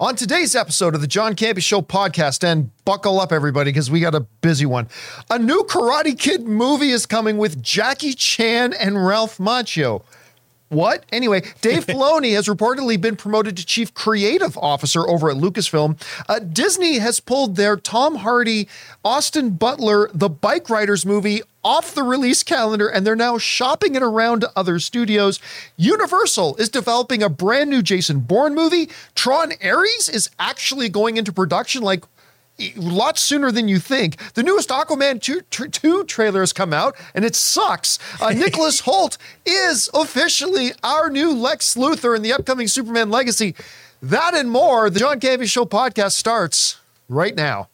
On today's episode of the John Campea Show podcast, and buckle up, everybody, because we got a busy one. A new Karate Kid movie is coming with Jackie Chan and Ralph Macchio. What? Anyway, Dave Filoni has reportedly been promoted to chief creative officer over at Lucasfilm. Uh, Disney has pulled their Tom Hardy, Austin Butler, The Bike Riders movie off the release calendar, and they're now shopping it around to other studios. Universal is developing a brand new Jason Bourne movie. Tron Ares is actually going into production like a lot sooner than you think. The newest Aquaman 2, 2 trailer has come out and it sucks. Uh, Nicholas Hoult is officially our new Lex Luthor in the upcoming Superman Legacy. That and more, the John Campea Show podcast starts right now.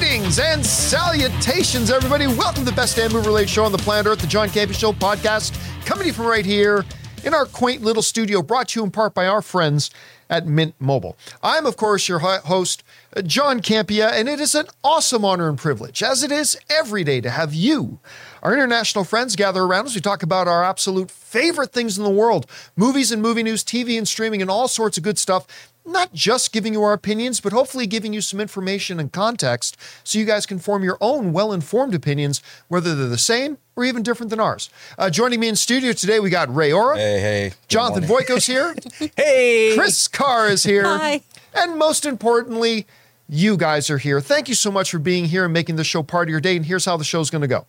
Greetings and salutations, everybody. Welcome to the best damn movie related show on the planet Earth, the John Campea Show podcast, coming to you from right here in our quaint little studio, brought to you in part by our friends at Mint Mobile. I'm, of course, your host, John Campea, and it is an awesome honor and privilege, as it is every day, to have you, our international friends, gather around as we talk about our absolute favorite things in the world movies and movie news, TV and streaming, and all sorts of good stuff not just giving you our opinions, but hopefully giving you some information and context so you guys can form your own well informed opinions, whether they're the same or even different than ours. Uh, joining me in studio today, we got Ray Ora. Hey, hey. Jonathan morning. Voico's here. Hey. Chris Carr is here. Hi. And most importantly, you guys are here. Thank you so much for being here and making the show part of your day. And here's how the show's going to go.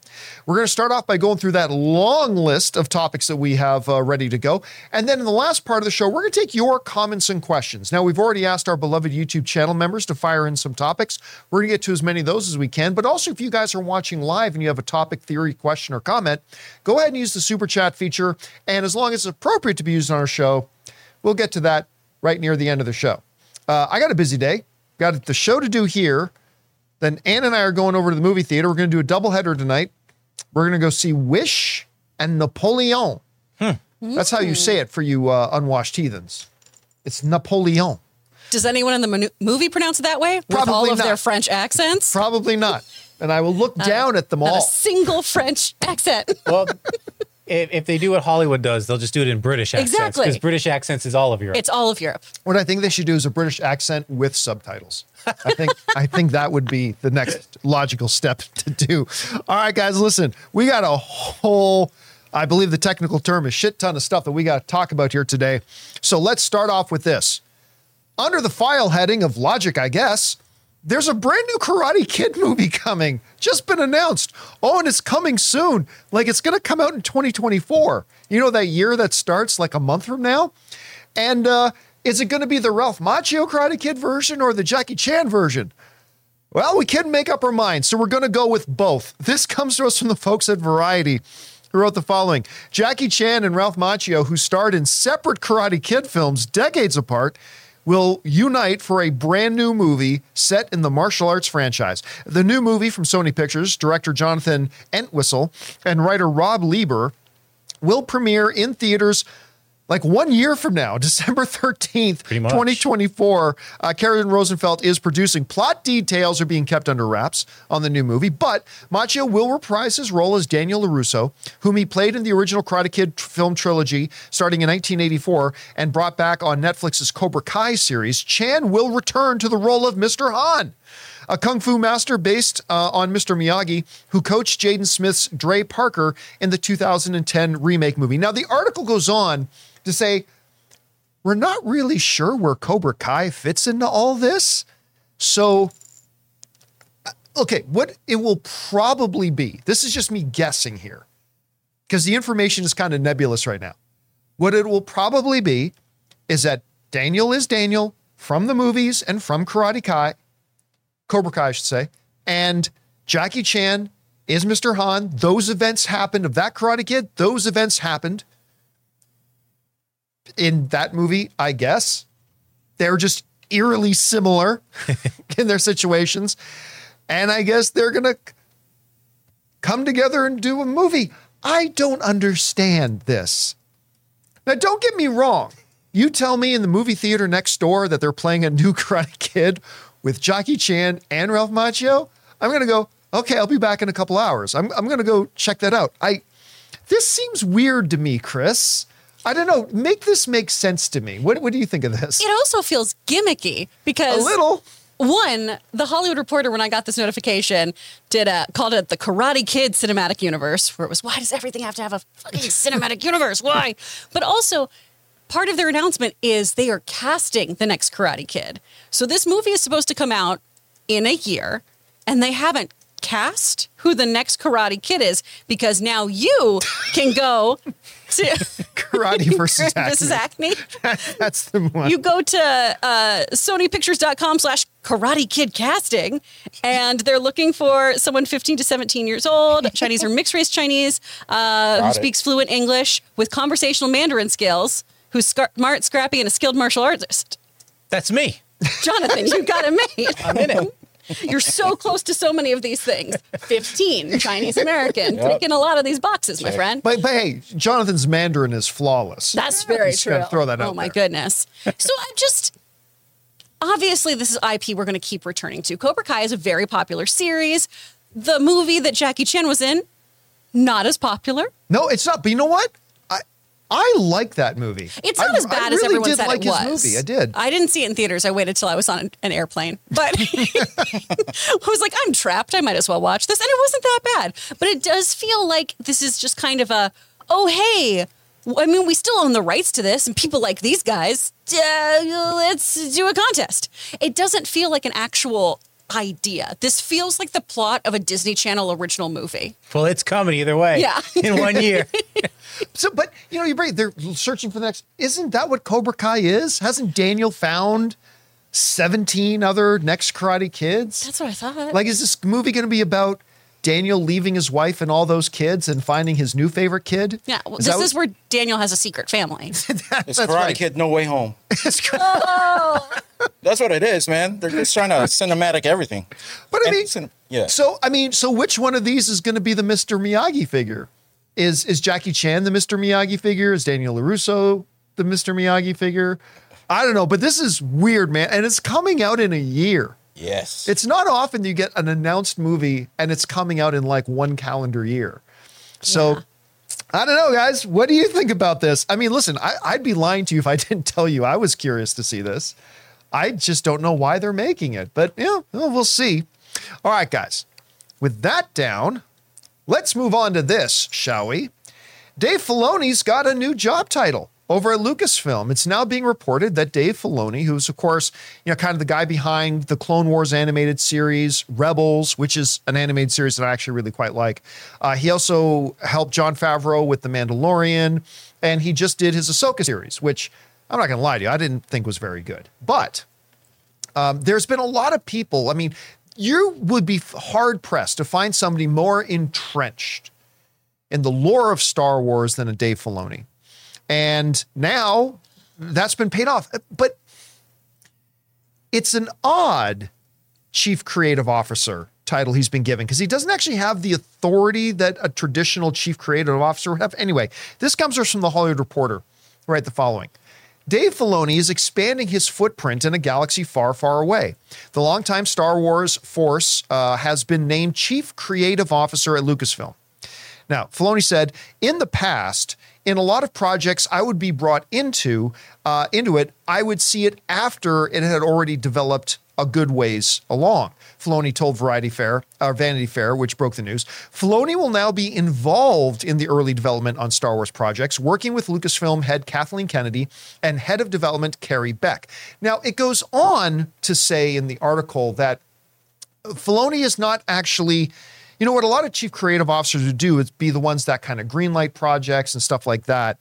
We're going to start off by going through that long list of topics that we have uh, ready to go. And then in the last part of the show, we're going to take your comments and questions. Now, we've already asked our beloved YouTube channel members to fire in some topics. We're going to get to as many of those as we can. But also, if you guys are watching live and you have a topic, theory, question, or comment, go ahead and use the super chat feature. And as long as it's appropriate to be used on our show, we'll get to that right near the end of the show. Uh, I got a busy day. Got the show to do here. Then Ann and I are going over to the movie theater. We're going to do a doubleheader tonight. We're going to go see Wish and Napoleon. That's how you say it for you uh, unwashed heathens. It's Napoleon. Does anyone in the manu- movie pronounce it that way? With Probably all of not. their French accents? Probably not. And I will look down at them Not all. a single French accent. Well, if, if they do what Hollywood does, they'll just do it in British accents. Exactly. Because British accents is all of Europe. it's all of Europe. What I think they should do is a British accent with subtitles. I think I think that would be the next logical step to do. All right, guys, listen. We got a whole I believe the technical term is shit ton of stuff that we got to talk about here today. So let's start off with this. Under the file heading of logic, I guess, there's a brand new Karate Kid movie coming. Just been announced. Oh, and it's coming soon. Like it's going to come out in 2024. You know that year that starts like a month from now? And uh, is it going to be the Ralph Macchio Karate Kid version or the Jackie Chan version? Well, we couldn't make up our minds, so we're going to go with both. This comes to us from the folks at Variety, who wrote the following Jackie Chan and Ralph Macchio, who starred in separate Karate Kid films decades apart, will unite for a brand new movie set in the martial arts franchise. The new movie from Sony Pictures, director Jonathan Entwistle and writer Rob Lieber, will premiere in theaters like one year from now, December 13th, 2024. Uh, Karen Rosenfeld is producing. Plot details are being kept under wraps on the new movie, but Macchio will reprise his role as Daniel LaRusso, whom he played in the original Karate Kid film trilogy starting in 1984 and brought back on Netflix's Cobra Kai series. Chan will return to the role of Mr. Han a kung fu master based uh, on Mr. Miyagi, who coached Jaden Smith's Dre Parker in the 2010 remake movie. Now, the article goes on to say, we're not really sure where Cobra Kai fits into all this. So, uh, okay, what it will probably be, this is just me guessing here, because the information is kind of nebulous right now. What it will probably be is that Daniel is Daniel from the movies and from Karate Kai, Cobra Kai, I should say, and Jackie Chan is Mr. Han. Those events happened of that Karate Kid. Those events happened in that movie, I guess. They're just eerily similar in their situations. And I guess they're going to come together and do a movie. I don't understand this. Now, don't get me wrong. You tell me in the movie theater next door that they're playing a new Karate Kid with Jackie Chan and Ralph Macchio, I'm going to go, Okay, I'll be back in a couple hours. I'm I'm gonna go check that out. I this seems weird to me, Chris. I don't know. Make this make sense to me. What what do you think of this? It also feels gimmicky because A little. one, the Hollywood Reporter, when I got this notification, did a called it the Karate Kid cinematic universe, where it was why does everything have to have a fucking cinematic universe? Why? But also, part of their announcement is they are casting the next Karate Kid. So this movie is supposed to come out in a year, and they haven't cast who the next Karate Kid is because now you can go Karate versus Acme. This is Acme. That's the one. You go to uh, sonypictures.com slash karate kid casting, and they're looking for someone 15 to 17 years old, Chinese or mixed race Chinese, uh, who it. speaks fluent English with conversational Mandarin skills, who's smart, scrappy, and a skilled martial artist. That's me. Jonathan, you got it made. I'm in it. You're so close to so many of these things. 15, Chinese American, taking a lot of these boxes, my friend. but, but hey, Jonathan's Mandarin is flawless. That's very true. throw that oh out my there. goodness. So I'm just obviously this is IP we're going to keep returning to. Cobra Kai is a very popular series. The movie that Jackie Chan was in, not as popular. No, it's not. But you know what? I I like that movie. It's I- not as bad I as really everyone did said like it was. his movie. I did. I didn't see it in theaters. I waited till I was on an, an airplane. But I was like, I'm trapped. I might as well watch this. And it wasn't that bad. But it does feel like this is just kind of a, oh, hey, I mean, we still own the rights to this, and people like these guys, uh, let's do a contest. It doesn't feel like an actual idea. This feels like the plot of a Disney Channel original movie. Well, it's coming either way. Yeah. In one year. So, but you know, you're right. They're searching for the next. Isn't that what Cobra Kai is? Hasn't Daniel found seventeen other next Karate Kids? That's what I thought. Like, is this movie going to be about Daniel leaving his wife and all those kids and finding his new favorite kid? yeah, well, Is this that is where Daniel has a secret family. It's Karate right. Kid No Way Home. It's cr- oh. That's what it is, man. They're just trying to cinematic everything. But I mean, cin- yeah. So I mean, so which one of these is going to be the Mr. Miyagi figure? Is is Jackie Chan the Mr. Miyagi figure? Is Daniel Larusso the Mr. Miyagi figure? I don't know, but this is weird, man, and it's coming out in a year. yes. It's not often you get an announced movie and it's coming out in like one calendar year. So Yeah. I don't know, guys. What do you think about this? I mean, listen, I, I'd be lying to you if I didn't tell you I was curious to see this. I just don't know why they're making it, but yeah, well, we'll see. All right, guys. With that down, let's move on to this, shall we? Dave Filoni's got a new job title over at Lucasfilm. It's now being reported that Dave Filoni, who's of course, you know, kind of the guy behind the Clone Wars animated series, Rebels, which is an animated series that I actually really quite like. Uh, he also helped Jon Favreau with The Mandalorian, and he just did his Ahsoka series, which I'm not going to lie to you, I didn't think was very good. But um, there's been a lot of people. I mean, you would be hard pressed to find somebody more entrenched in the lore of Star Wars than a Dave Filoni. And now that's been paid off. But it's an odd chief creative officer title he's been given because he doesn't actually have the authority that a traditional chief creative officer would have. Anyway, this comes from the Hollywood Reporter. Write the following. Dave Filoni is expanding his footprint in a galaxy far, far away. The longtime Star Wars force uh, has been named chief creative officer at Lucasfilm. Now, Filoni said, in the past, in a lot of projects I would be brought into uh, into it, I would see it after it had already developed a good ways along. Filoni told Variety Fair, uh, Vanity Fair, which broke the news. Filoni will now be involved in the early development on Star Wars projects, working with Lucasfilm head Kathleen Kennedy and head of development Carrie Beck. Now, it goes on to say in the article that Filoni is not actually, you know, what a lot of chief creative officers would do is be the ones that kind of greenlight projects and stuff like that.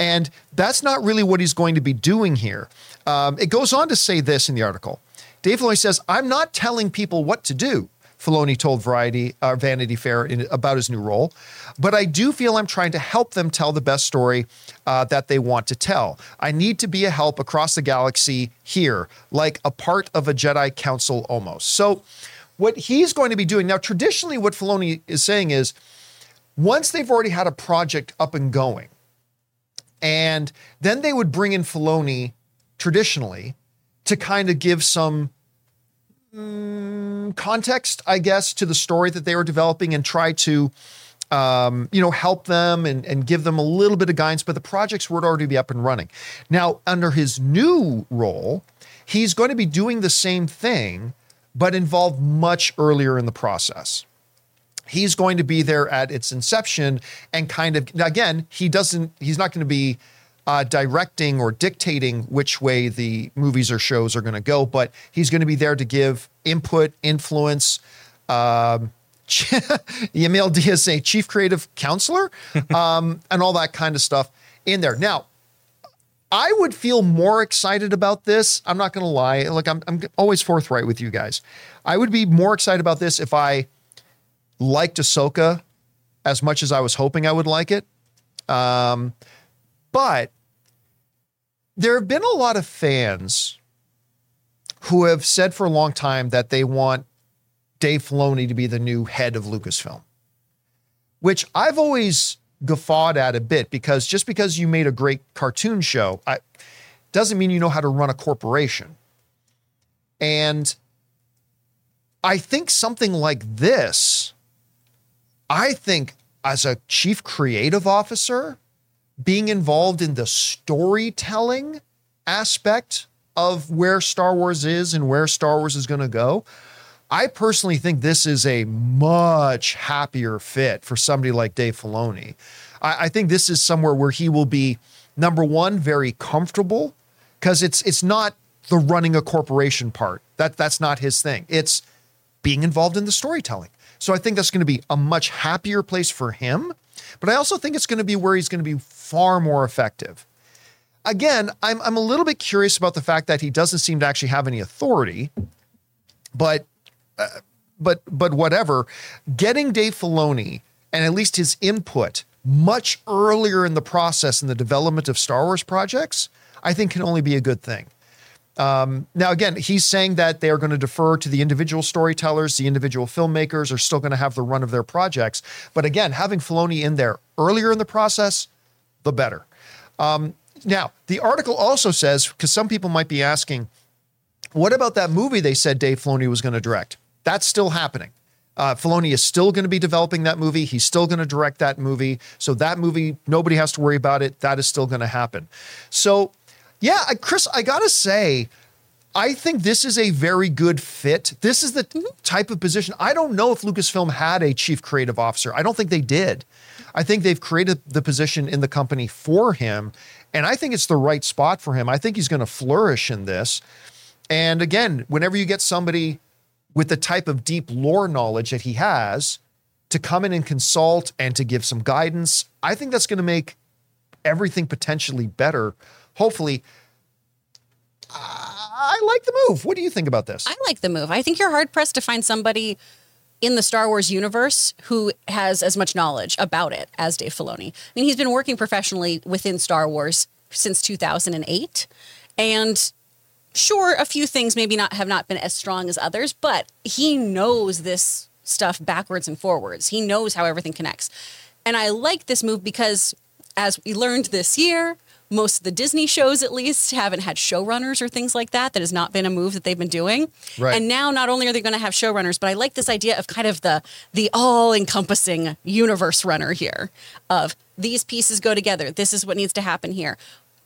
And that's not really what he's going to be doing here. Um, it goes on to say this in the article. Dave Filoni says, I'm not telling people what to do. Filoni told Variety, uh, Vanity Fair in, about his new role, but I do feel I'm trying to help them tell the best story uh, that they want to tell. I need to be a help across the galaxy here, like a part of a Jedi Council almost. So, what he's going to be doing now, traditionally, what Filoni is saying is once they've already had a project up and going, and then they would bring in Filoni traditionally to kind of give some mm, context, I guess, to the story that they were developing and try to, um, you know, help them and, and give them a little bit of guidance. But the projects would already be up and running. Now, under his new role, he's going to be doing the same thing, but involved much earlier in the process he's going to be there at its inception and kind of again he doesn't he's not going to be uh, directing or dictating which way the movies or shows are going to go but he's going to be there to give input influence um, Emil Diaz, a chief creative counselor, um, and all that kind of stuff in there. Now, I would feel more excited about this. I'm not going to lie. Like I'm, I'm always forthright with you guys. I would be more excited about this if I liked Ahsoka as much as I was hoping I would like it. Um, but there have been a lot of fans who have said for a long time that they want Dave Filoni to be the new head of Lucasfilm, which I've always guffawed at a bit because just because you made a great cartoon show, I, doesn't mean you know how to run a corporation. And I think something like this I think as a chief creative officer, being involved in the storytelling aspect of where Star Wars is and where Star Wars is going to go, I personally think this is a much happier fit for somebody like Dave Filoni. I, I think this is somewhere where he will be number one, very comfortable, because it's it's not the running a corporation part. That that's not his thing. It's being involved in the storytelling. So I think that's going to be a much happier place for him. But I also think it's going to be where he's going to be far more effective. Again, I'm, I'm a little bit curious about the fact that he doesn't seem to actually have any authority, but uh, but but whatever. Getting Dave Filoni and at least his input much earlier in the process in the development of Star Wars projects, I think can only be a good thing. Um, now, again, he's saying that they are going to defer to the individual storytellers, the individual filmmakers are still going to have the run of their projects. But again, having Filoni in there earlier in the process, the better. Um, now, the article also says, because some people might be asking, what about that movie they said Dave Filoni was going to direct? That's still happening. Uh, Filoni is still going to be developing that movie. He's still going to direct that movie. So that movie, nobody has to worry about it. That is still going to happen. So yeah, Chris, I gotta say, I think this is a very good fit. This is the type of position. I don't know if Lucasfilm had a chief creative officer. I don't think they did. I think they've created the position in the company for him. And I think it's the right spot for him. I think he's going to flourish in this. And again, whenever you get somebody with the type of deep lore knowledge that he has to come in and consult and to give some guidance, I think that's going to make everything potentially better hopefully. I like the move. What do you think about this? I like the move. I think you're hard pressed to find somebody in the Star Wars universe who has as much knowledge about it as Dave Filoni. I mean, he's been working professionally within Star Wars since 2008, and sure, a few things maybe not have not been as strong as others, but he knows this stuff backwards and forwards. He knows how everything connects, and I like this move because, as we learned this year, most of the Disney shows, at least, haven't had showrunners or things like that. That has not been a move that they've been doing. Right. And now, not only are they going to have showrunners, but I like this idea of kind of the the all encompassing universe runner here. Of these pieces go together. This is what needs to happen here.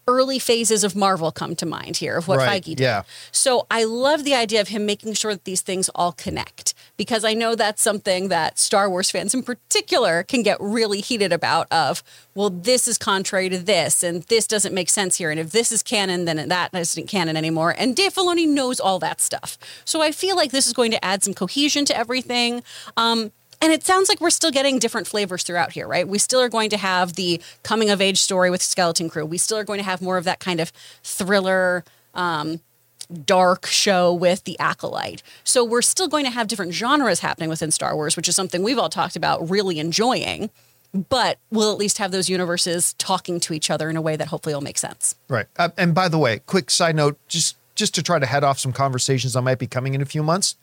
Early phases of Marvel come to mind here of what Right, Feige did. yeah. So I love the idea of him making sure that these things all connect because I know that's something that Star Wars fans in particular can get really heated about of, well, this is contrary to this and this doesn't make sense here. And if this is canon, then that isn't canon anymore. And Dave Filoni knows all that stuff. So I feel like this is going to add some cohesion to everything. Um, and it sounds like we're still getting different flavors throughout here, right? We still are going to have the coming of age story with Skeleton Crew. We still are going to have more of that kind of thriller, um, dark show with the acolyte. So we're still going to have different genres happening within Star Wars, which is something we've all talked about really enjoying. But we'll at least have those universes talking to each other in a way that hopefully will make sense. Right. Uh, and by the way, quick side note, just just to try to head off some conversations that might be coming in a few months.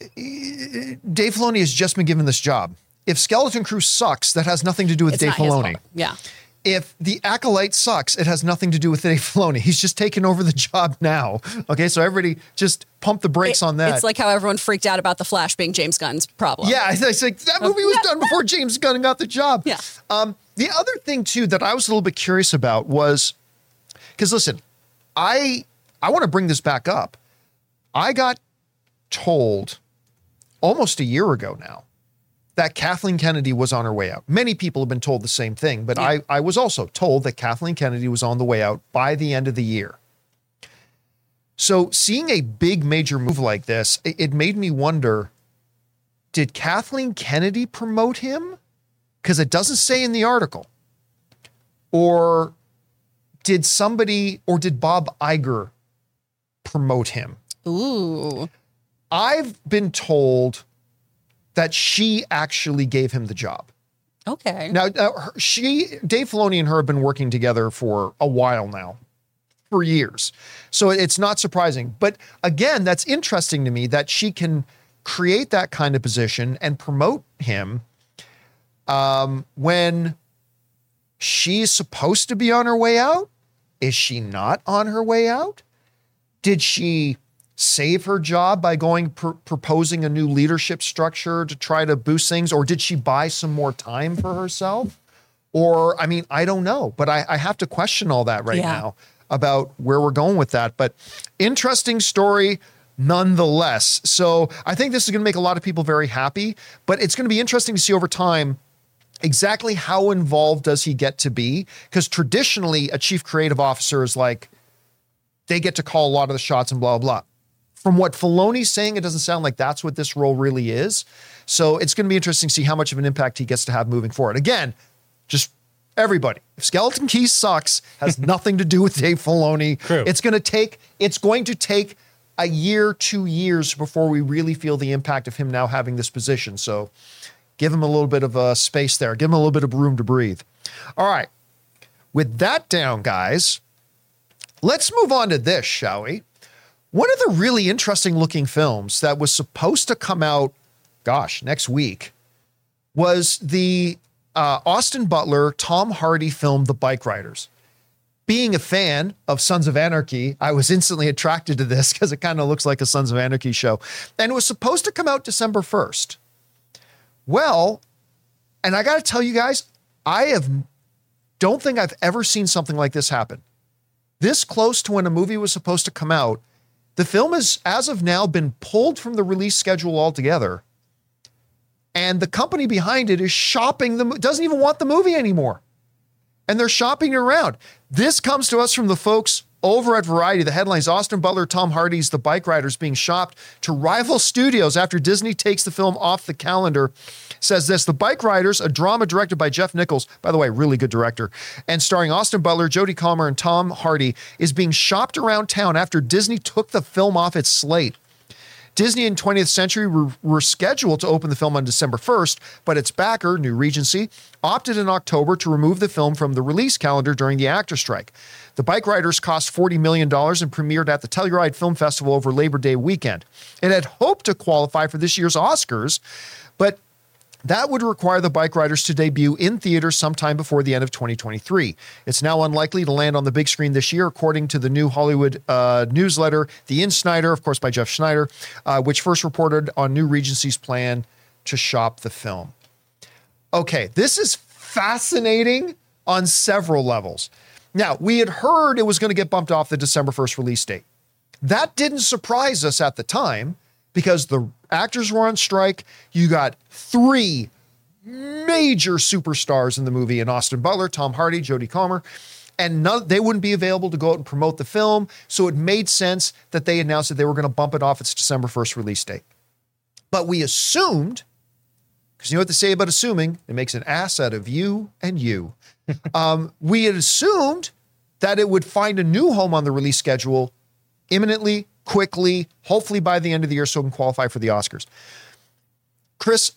Dave Filoni has just been given this job. If Skeleton Crew sucks, that has nothing to do with It's Dave Filoni. Yeah. if the acolyte sucks, it has nothing to do with Dave Filoni. He's just taken over the job now. Okay, so everybody just pump the brakes on that. It's like how everyone freaked out about the Flash being James Gunn's problem. yeah, I was like that movie was done before James Gunn got the job. Yeah. Um, the other thing too that I was a little bit curious about was because listen, I I want to bring this back up. I got told almost a year ago now that Kathleen Kennedy was on her way out. Many people have been told the same thing, but I, I was also told that Kathleen Kennedy was on the way out by the end of the year. So seeing a big major move like this, it, it made me wonder did Kathleen Kennedy promote him? Because it doesn't say in the article. Or did somebody, or did Bob Iger promote him? Ooh. I've been told that she actually gave him the job. Okay. Now, uh, her- she, Dave Filoni and her have been working together for a while now, for years. So it's not surprising. But again, that's interesting to me that she can create that kind of position and promote him um, when she's supposed to be on her way out. Is she not on her way out? Did she save her job by going pr- proposing a new leadership structure to try to boost things, or did she buy some more time for herself? Or I mean, I don't know, but I, I have to question all that right Yeah. now about where we're going with that. But interesting story nonetheless. So I think this is going to make a lot of people very happy, but it's going to be interesting to see over time exactly how involved does he get to be? Because traditionally, a chief creative officer is like, they get to call a lot of the shots and blah, blah, blah. From what Filoni's saying, it doesn't sound like that's what this role really is. So it's going to be interesting to see how much of an impact he gets to have moving forward. Again, just everybody, if Skeleton Key sucks, has nothing to do with Dave Filoni. True. It's going to take, it's going to take a year, two years before we really feel the impact of him now having this position. So give him a little bit of a space there. Give him a little bit of room to breathe. All right. With that down, guys, let's move on to this, shall we? One of the really interesting looking films that was supposed to come out, gosh, next week was the uh, Austin Butler, Tom Hardy film, The Bike Riders. Being a fan of Sons of Anarchy, I was instantly attracted to this because it kind of looks like a Sons of Anarchy show. And it was supposed to come out December 1st. Well, and I got to tell you guys, I have don't think I've ever seen something like this happen. This close to when a movie was supposed to come out, the film has, as of now, been pulled from the release schedule altogether. And the company behind it is shopping the doesn't even want the movie anymore. And they're shopping it around. This comes to us from the folks over at Variety. The headlines Austin Butler, Tom Hardy's The Bike Riders being shopped to rival studios after Disney takes the film off the calendar. Says this The Bike Riders, a drama directed by Jeff Nichols, by the way, really good director, and starring Austin Butler, Jodie Comer, and Tom Hardy, is being shopped around town after Disney took the film off its slate. Disney and 20th Century were, were scheduled to open the film on December 1st, but its backer, New Regency, opted in October to remove the film from the release calendar during the actor strike. The Bike Riders cost $40 million and premiered at the Telluride Film Festival over Labor Day weekend. It had hoped to qualify for this year's Oscars, but that would require the Bike Riders to debut in theaters sometime before the end of 2023. It's now unlikely to land on the big screen this year, according to the new Hollywood uh, newsletter, The InSneider, of course, by Jeff Sneider, uh, which first reported on New Regency's plan to shop the film. Okay, this is fascinating on several levels. Now, we had heard it was going to get bumped off the December 1st release date. That didn't surprise us at the time because the actors were on strike. You got three major superstars in the movie in Austin Butler, Tom Hardy, Jodie Comer, and none, they wouldn't be available to go out and promote the film. So it made sense that they announced that they were going to bump it off its December 1st release date. But we assumed, because you know what they say about assuming, it makes an ass out of you and you. um, we had assumed that it would find a new home on the release schedule imminently, quickly, hopefully by the end of the year, so we can qualify for the Oscars. Chris,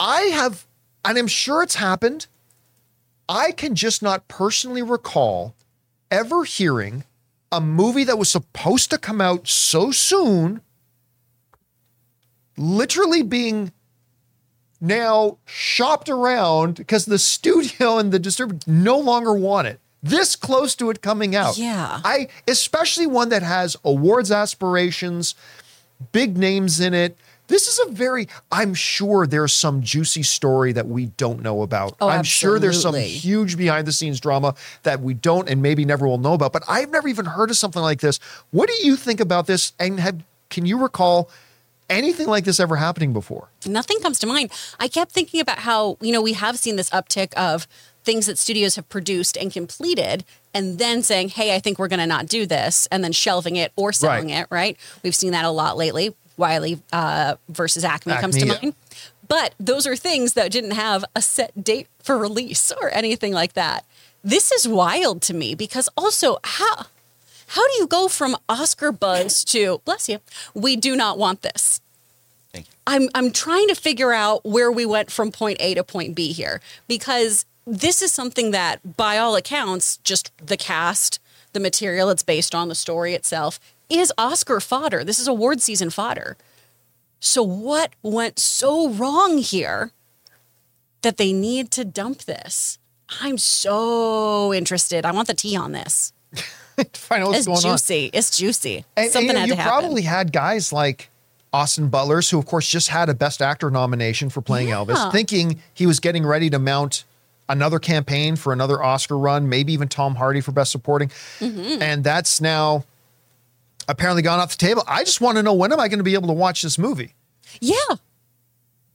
I have, and I'm sure it's happened. I can just not personally recall ever hearing a movie that was supposed to come out so soon literally being now shopped around because the studio and the distributor no longer want it. This close to it coming out. Yeah. I especially one that has awards aspirations, big names in it. This is a very, I'm sure there's some juicy story that we don't know about. Oh, I'm sure there's some huge behind the scenes drama that we don't and maybe never will know about. But I've never even heard of something like this. What do you think about this? And have can you recall anything like this ever happening before? Nothing comes to mind. I kept thinking about how, you know, we have seen this uptick of things that studios have produced and completed and then saying, hey, I think we're going to not do this and then shelving it or selling Right. it, right? We've seen that a lot lately. Wiley uh, versus Acme, comes to yeah. mind. But those are things that didn't have a set date for release or anything like that. This is wild to me because also how how do you go from Oscar buzz to bless you? We do not want this. Thank you. I'm I'm trying to figure out where we went from point A to point B here because this is something that by all accounts just the cast, the material it's based on, the story itself is Oscar fodder. This is award season fodder. So what went so wrong here that they need to dump this? I'm so interested. I want the tea on this. Find out what's It's going on. juicy. It's juicy. And, and, Something you, had you to happen. probably had guys like Austin Butlers, who of course just had a Best Actor nomination for playing Yeah. Elvis, thinking he was getting ready to mount another campaign for another Oscar run, maybe even Tom Hardy for Best Supporting, Mm-hmm. and that's now apparently gone off the table. I just want to know when am I going to be able to watch this movie? yeah.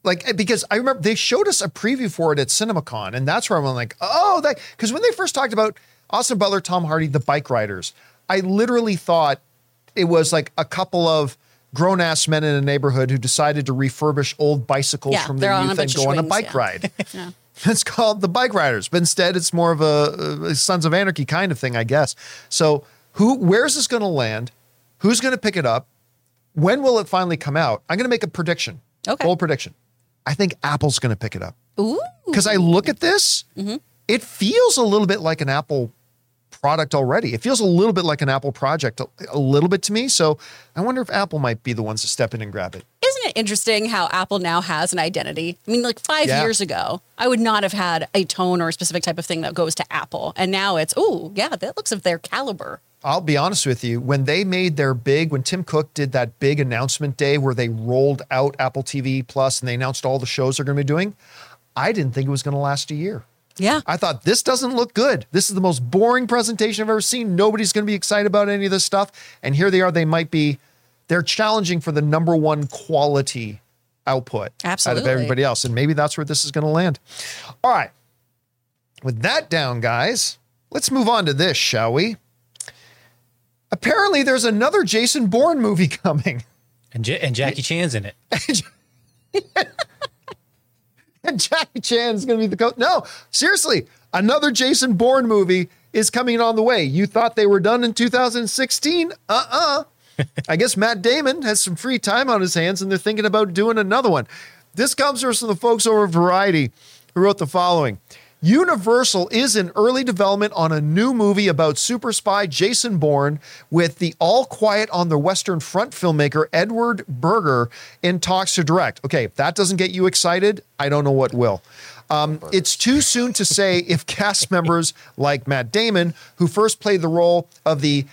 like eh, because I remember they showed us a preview for it at CinemaCon, and that's where I'm like, oh, that because when they first talked about Austin Butler, Tom Hardy, the bike riders, I literally thought it was like a couple of grown ass men in a neighborhood who decided to refurbish old bicycles Yeah, from their youth and go on a bike yeah. ride. It's called the Bike Riders, but instead it's more of a, a Sons of Anarchy kind of thing, I guess. So, who, where's this going to land? Who's going to pick it up? When will it finally come out? I'm going to make a prediction. Okay. Bold prediction. I think Apple's going to pick it up Ooh. because I look at this, Mm-hmm. it feels a little bit like an Apple product already. It feels a little bit like an Apple project, a, a little bit to me. So I wonder if Apple might be the ones to step in and grab it. Isn't it interesting how Apple now has an identity? I mean, like five Yeah. years ago, I would not have had a tone or a specific type of thing that goes to Apple. And now it's, oh, yeah, that looks of their caliber. I'll be honest with you. When they made their big, when Tim Cook did that big announcement day where they rolled out Apple TV Plus and they announced all the shows they're going to be doing, I didn't think it was going to last a year. Yeah. I thought this doesn't look good. This is the most boring presentation I've ever seen. Nobody's going to be excited about any of this stuff. And here they are. They might be, they're challenging for the number one quality output out of everybody else. And maybe that's where this is going to land. All right. With that down, guys, let's move on to this, shall we? Apparently, there's another Jason Bourne movie coming. And, Ja- and Jackie Chan's in it. and Jackie Chan is going to be the coach. No, seriously, another Jason Bourne movie is coming on the way. You thought they were done in 2016? Uh uh I guess Matt Damon has some free time on his hands and they're thinking about doing another one. This comes from the folks over at Variety who wrote the following. Universal is in early development on a new movie about super spy Jason Bourne with the All Quiet on the Western Front filmmaker Edward Berger in talks to direct. Okay, if that doesn't get you excited, I don't know what will. Um, it's too soon to say if cast members like Matt Damon, who first played the role of the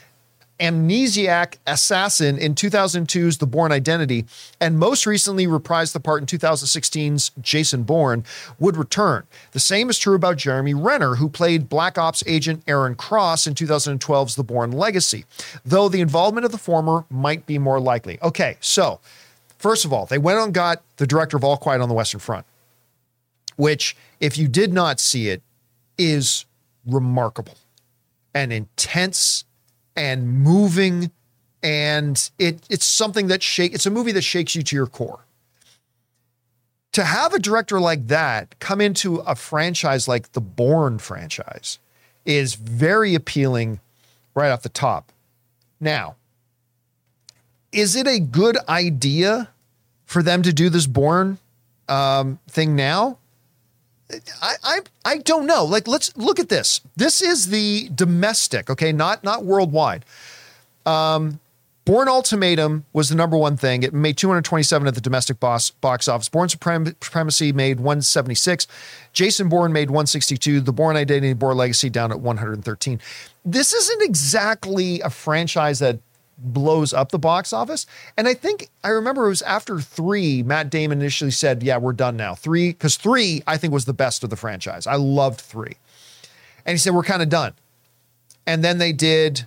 amnesiac assassin in 2002's The Bourne Identity, and most recently reprised the part in 2016's Jason Bourne, would return. The same is true about Jeremy Renner, who played Black Ops agent Aaron Cross in 2012's The Bourne Legacy, though the involvement of the former might be more likely. Okay, so first of all, they went and got the director of All Quiet on the Western Front, which, if you did not see it, is remarkable and intense and moving and it it's something that shake it's a movie that shakes you to your core. To have a director like that come into a franchise like the Bourne franchise is very appealing right off the top. Now is it a good idea for them to do this Bourne um, thing now I, I I don't know. Like, let's look at this. This is the domestic, okay, not not worldwide. Um, Bourne Ultimatum was the number one thing. It made 227 at the domestic box, box office. Bourne Supremacy made 176. Jason Bourne made 162. The Bourne Identity, Bourne Legacy down at 113. This isn't exactly a franchise that blows up the box office. And I think I remember it was after three, Matt Damon initially said, Yeah, we're done now. Three, because three, I think, was the best of the franchise. I loved three. And he said, We're kind of done. And then they did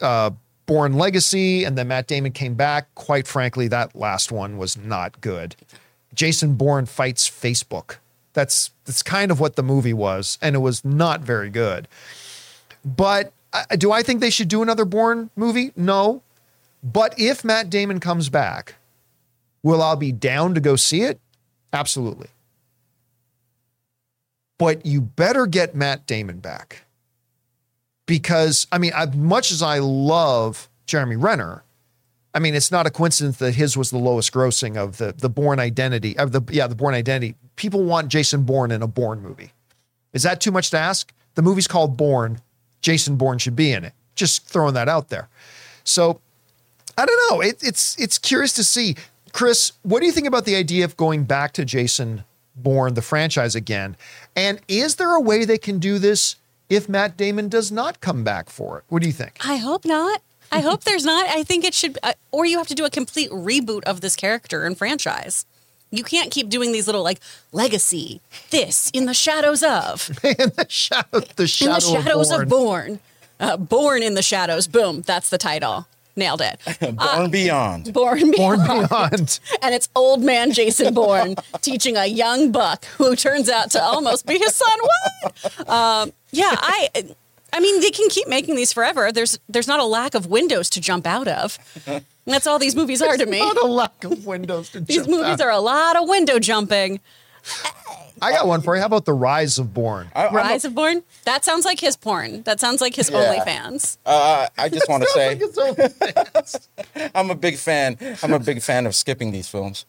uh, Bourne Legacy, and then Matt Damon came back. Quite frankly, that last one was not good. Jason Bourne fights Facebook. That's that's kind of what the movie was, and it was not very good. But uh, do I think they should do another Bourne movie? No. But if Matt Damon comes back, will I be down to go see it? Absolutely. But you better get Matt Damon back because I mean, as much as I love Jeremy Renner, I mean, it's not a coincidence that his was the lowest grossing of the the Bourne Identity of the yeah the Bourne Identity. People want Jason Bourne in a Bourne movie. Is that too much to ask? The movie's called Bourne. Jason Bourne should be in it. Just throwing that out there. So I don't know. It, it's it's curious to see. Chris, what do you think about the idea of going back to Jason Bourne, the franchise again? And is there a way they can do this if Matt Damon does not come back for it? What do you think? I hope not. I hope there's not. I think it should, uh, or you have to do a complete reboot of this character and franchise. You can't keep doing these little like legacy, this in the shadows of, in the shadow, the shadow, in the shadows of of Bourne, uh, Bourne in the shadows. Boom, that's the title. Nailed it. Bourne Beyond. Born, Bourne Beyond. Beyond. and it's old man Jason Bourne teaching a young buck who turns out to almost be his son. What? Um, yeah, I. I mean, they can keep making these forever. There's there's not a lack of windows to jump out of. That's all these movies are to me. Not a lack of windows to These jump movies out. are a lot of window jumping. I got one for you. How about the Rise of Bourne? I, I'm a- Rise of Bourne. That sounds like his porn. That sounds like his Yeah. OnlyFans. uh, I just want to say It's. I'm a big fan. I'm a big fan of skipping these films.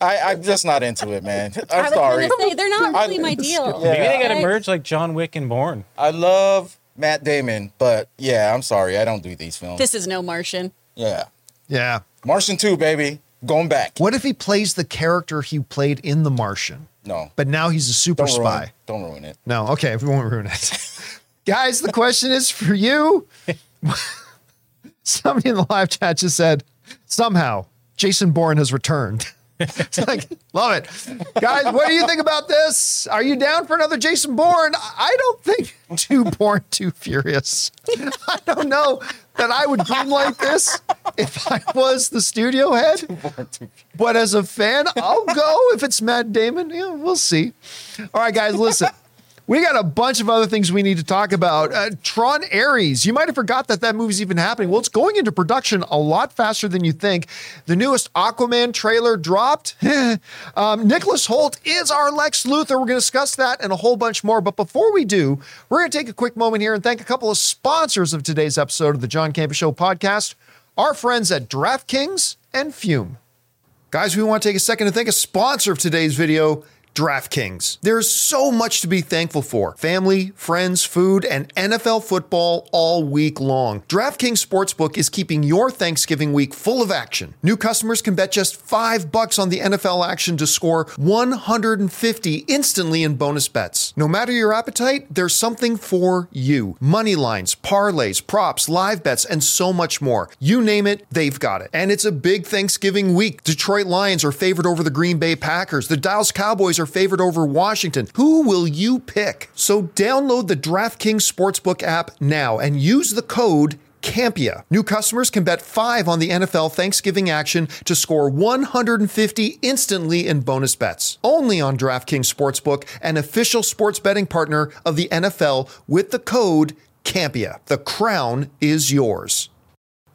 I, I'm just not into it, man. I I'm was sorry. gonna say they're not I- really my deal. Yeah. Maybe they got to Right? merge like John Wick and Bourne. I love Matt Damon, but yeah, I'm sorry. I don't do these films. This is no Martian. yeah. yeah. Martian 2, baby. Going back. What if he plays the character he played in The Martian, No. but now he's a super Don't ruin, spy? don't ruin it. No, okay, we won't ruin it. Guys, the question is for you. Somebody in the live chat just said, somehow Jason Bourne has returned. it's like, love it. Guys, what do you think about this? Are you down for another Jason Bourne? I don't think too Bourne, too furious. I don't know that I would greenlight this if I was the studio head. But as a fan, I'll go if it's Matt Damon. Yeah, we'll see. All right, guys, listen. We got a bunch of other things we need to talk about. Uh, Tron Ares. You might have forgot that that movie's even happening. Well, it's going into production a lot faster than you think. The newest Aquaman trailer dropped. um, Nicholas Hoult is our Lex Luthor. We're going to discuss that and a whole bunch more. But before we do, we're going to take a quick moment here and thank a couple of sponsors of today's episode of the John Campea Show podcast. Our friends at DraftKings and Füm. Guys, we want to take a second to thank a sponsor of today's video. DraftKings. There's so much to be thankful for family, friends, food, and NFL football all week long. DraftKings Sportsbook is keeping your Thanksgiving week full of action. New customers can bet just five bucks on the NFL action to score 150 instantly in bonus bets. No matter your appetite, there's something for you. Money lines, parlays, props, live bets, and so much more. You name it, they've got it. And it's a big Thanksgiving week. Detroit Lions are favored over the Green Bay Packers. The Dallas Cowboys are favored over Washington. Who will you pick? So download the DraftKings Sportsbook app now and use the code Campea. New customers can bet five on the NFL Thanksgiving action to score 150 instantly in bonus bets. Only on DraftKings Sportsbook, an official sports betting partner of the NFL with the code Campea. The crown is yours.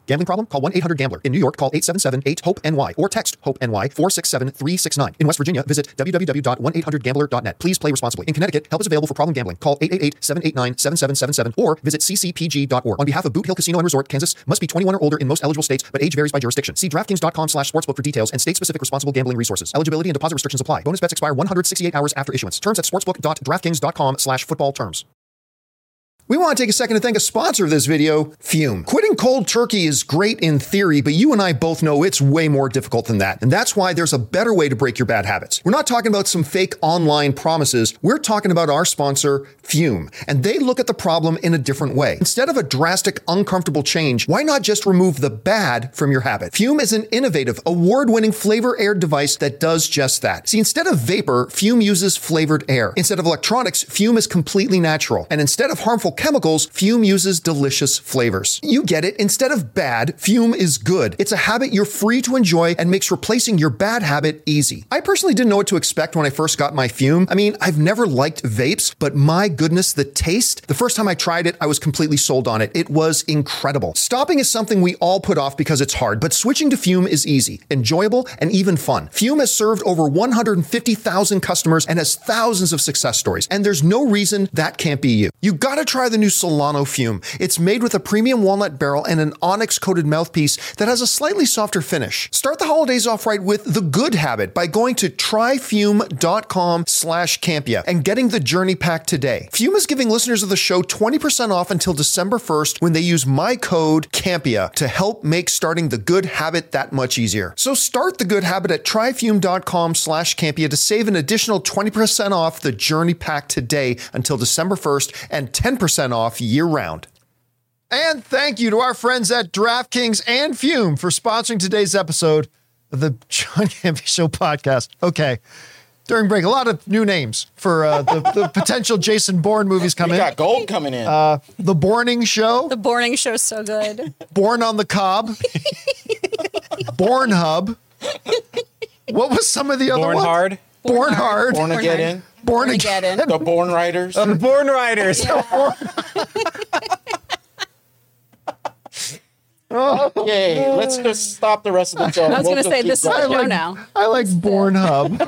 Gambling problem? Call 1 800 Gambler. In New York, call 877 8 HOPE NY or text HOPE NY 467 369. In West Virginia, visit www.1800Gambler.net. Please play responsibly. In Connecticut, help is available for problem gambling. Call 888 789 7777 or visit ccpg.org. On behalf of Boot Hill Casino and Resort, Kansas, must be 21 or older in most eligible states, but age varies by jurisdiction. See DraftKings.com slash sportsbook for details and state specific responsible gambling resources. Eligibility and deposit restrictions apply. Bonus bets expire 168 hours after issuance. Terms at sportsbook.draftkings.com slash football terms. We want to take a second to thank a sponsor of this video, Füm. Quitting cold turkey is great in theory, but you and I both know it's way more difficult than that. And that's why there's a better way to break your bad habits. We're not talking about some fake online promises. We're talking about our sponsor, Füm. And they look at the problem in a different way. Instead of a drastic, uncomfortable change, why not just remove the bad from your habit? Füm is an innovative, award winning flavor air device that does just that. See, instead of vapor, Füm uses flavored air. Instead of electronics, Füm is completely natural. And instead of harmful chemicals, Füm uses delicious flavors. You get it. Instead of bad, Füm is good. It's a habit you're free to enjoy and makes replacing your bad habit easy. I personally didn't know what to expect when I first got my Füm. I mean, I've never liked vapes, but my goodness, the taste. The first time I tried it, I was completely sold on it. It was incredible. Stopping is something we all put off because it's hard, but switching to Füm is easy, enjoyable, and even fun. Füm has served over 150,000 customers and has thousands of success stories, and there's no reason that can't be you. You gotta try the new Solano Füm. It's made with a premium walnut barrel and an onyx coated mouthpiece that has a slightly softer finish. Start the holidays off right with the good habit by going to tryfum.com slash campea and getting the journey pack today. Füm is giving listeners of the show 20% off until December 1st when they use my code CAMPEA to help make starting the good habit that much easier. So start the good habit at tryfum.com slash campea to save an additional 20% off the journey pack today until December 1st and 10% off year round. And thank you to our friends at DraftKings and Füm for sponsoring today's episode of the John Campea Show podcast. Okay. During break, a lot of new names for uh, the, the potential Jason Bourne movies coming in. We got gold coming in. Uh, the Borning Show, The Bourning Show's so good. Born on the Cob, Born Hub. What was some of the other Born ones? hard. Born Hard, Born Born again. Born Born Again. Again. The Born Riders. The Born Riders. Oh. Okay, oh. let's just stop the rest of the show. I was going to say, this is the I show like, now. I like Born Hub.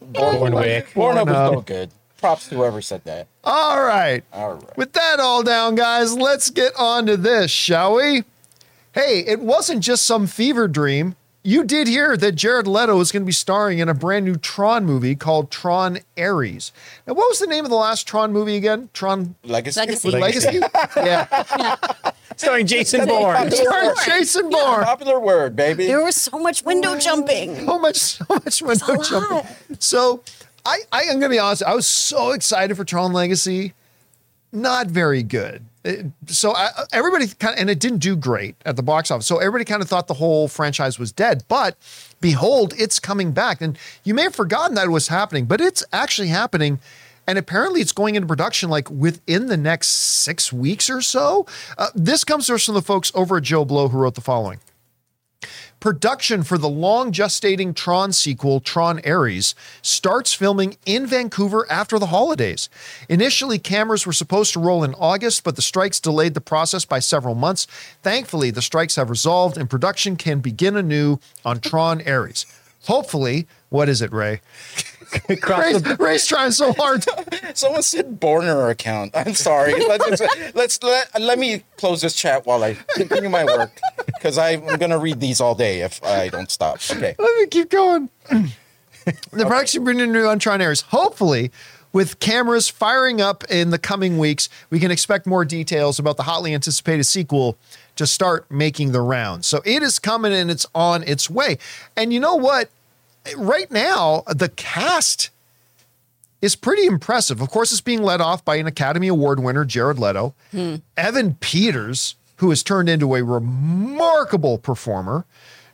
Born Wick. Born Hub. is Pornhub. so good. Props to whoever said that. All right. All right. With that all down, guys, let's get on to this, shall we? Hey, it wasn't just some fever dream. You did hear that Jared Leto is going to be starring in a brand new Tron movie called Tron Ares. Now, what was the name of the last Tron movie again? Tron Legacy. Legacy. Legacy? yeah. Starring Jason Bourne. Starring Jason Bourne. Popular word, baby. There was so much window jumping. So much, so much window a lot. jumping. So, I, I am going to be honest. I was so excited for Tron Legacy. Not very good. So I, everybody kind of, and it didn't do great at the box office. So everybody kind of thought the whole franchise was dead. But behold, it's coming back. And you may have forgotten that it was happening, but it's actually happening. And apparently, it's going into production like within the next six weeks or so. Uh, this comes from the folks over at JoBlo who wrote the following. Production for the long gestating Tron sequel, Tron Ares, starts filming in Vancouver after the holidays. Initially, cameras were supposed to roll in August, but the strikes delayed the process by several months. Thankfully, the strikes have resolved and production can begin anew on Tron Ares. Hopefully, what is it, Ray? Across Ray's, the- Ray's trying so hard. Someone said Borner account. I'm sorry. Let's let's let, let me close this chat while I continue my work because I'm gonna read these all day if I don't stop. Okay. Let me keep going. the production bringing new on Tron Ares. Hopefully, with cameras firing up in the coming weeks, we can expect more details about the hotly anticipated sequel to start making the rounds. So it is coming and it's on its way. And you know what? Right now, the cast is pretty impressive. Of course, it's being led off by an Academy Award winner, Jared Leto, Evan Peters, who has turned into a remarkable performer,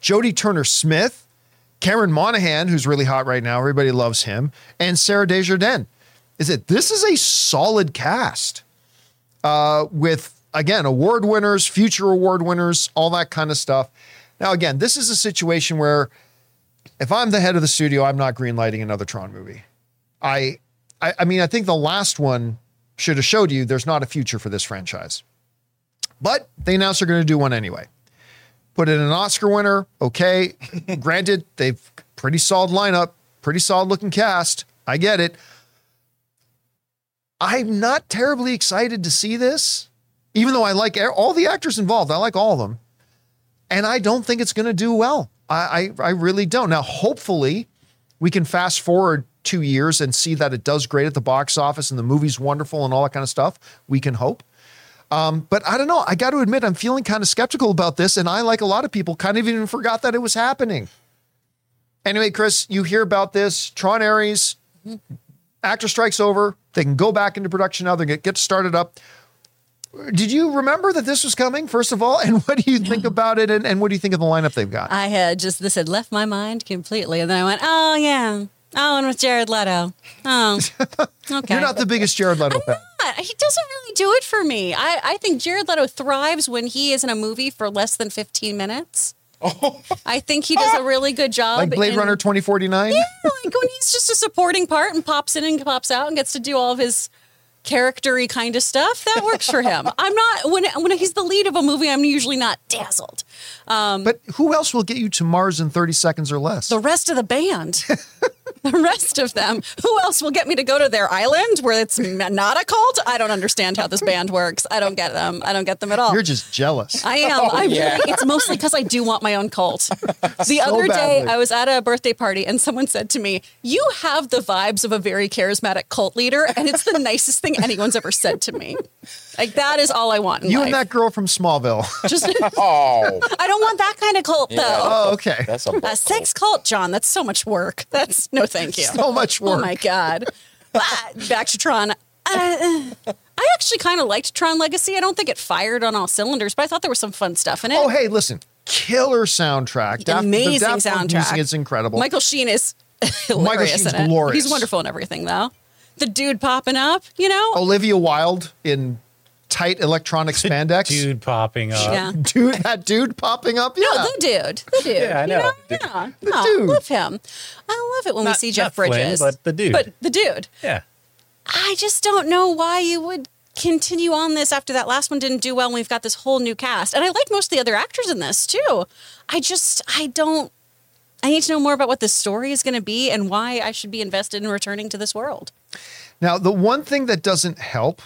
Jodie Turner Smith, Cameron Monaghan, who's really hot right now, everybody loves him, and Sarah Desjardins. Is it? This is a solid cast uh, with again award winners, future award winners, all that kind of stuff. Now, again, this is a situation where if I'm the head of the studio, I'm not greenlighting another Tron movie. I, I, I mean, I think the last one should have showed you there's not a future for this franchise. But they announced they're going to do one anyway. Put in an Oscar winner, okay. Granted, they've pretty solid lineup, pretty solid looking cast. I get it. I'm not terribly excited to see this, even though I like all the actors involved. I like all of them, and I don't think it's going to do well. I, I I really don't. Now, hopefully, we can fast forward two years and see that it does great at the box office and the movie's wonderful and all that kind of stuff. We can hope. Um, but I don't know. I got to admit, I'm feeling kind of skeptical about this. And I, like a lot of people, kind of even forgot that it was happening. Anyway, Chris, you hear about this. Tron Ares, actor strikes over. They can go back into production now. They get, get started up. Did you remember that this was coming, first of all? And what do you think about it? And, and what do you think of the lineup they've got? I had just this had left my mind completely, and then I went, "Oh yeah, oh, and with Jared Leto. Oh, okay." You're not the biggest Jared Leto fan. not. He doesn't really do it for me. I, I think Jared Leto thrives when he is in a movie for less than 15 minutes. Oh. I think he does a really good job. Like Blade in- Runner 2049? Yeah, like when he's just a supporting part and pops in and pops out and gets to do all of his charactery kind of stuff, that works for him. I'm not when when he's the lead of a movie, I'm usually not dazzled. Um, But who else will get you to Mars in 30 seconds or less? The rest of the band. The rest of them. Who else will get me to go to their island where it's not a cult? I don't understand how this band works. I don't get them. I don't get them at all. You're just jealous. I am. Oh, I yeah. really, it's mostly because I do want my own cult. The other day. I was at a birthday party and someone said to me, You have the vibes of a very charismatic cult leader. And it's the nicest thing anyone's ever said to me. Like, that is all I want in You life. and that girl from Smallville. Just, Oh, I don't want that kind of cult, though. oh, okay. that's a, A sex cult, John. That's so much work. That's no thank you. So much work. Oh my god. Back to Tron. Uh, I actually kind of liked Tron Legacy. I don't think it fired on all cylinders, but I thought there was some fun stuff in it. Oh, hey, listen. Killer soundtrack. Daft- the Amazing Daft soundtrack. music is incredible. Michael Sheen is hilarious Sheen's in it. glorious. He's wonderful in everything, though. The dude popping up, you know. Olivia Wilde in tight electronic spandex. Dude popping up. yeah. Dude, that dude popping up. Yeah. No, the dude. The dude. Yeah, I you know. Yeah. The no, dude. love him. I love it when we see Jeff not Flynn, Bridges. but the dude. But the dude. Yeah. I just don't know why you would continue on this after that last one didn't do well and we've got this whole new cast. And I like most of the other actors in this too. I just I don't I need to know more about what this story is going to be and why I should be invested in returning to this world. Now, the one thing that doesn't help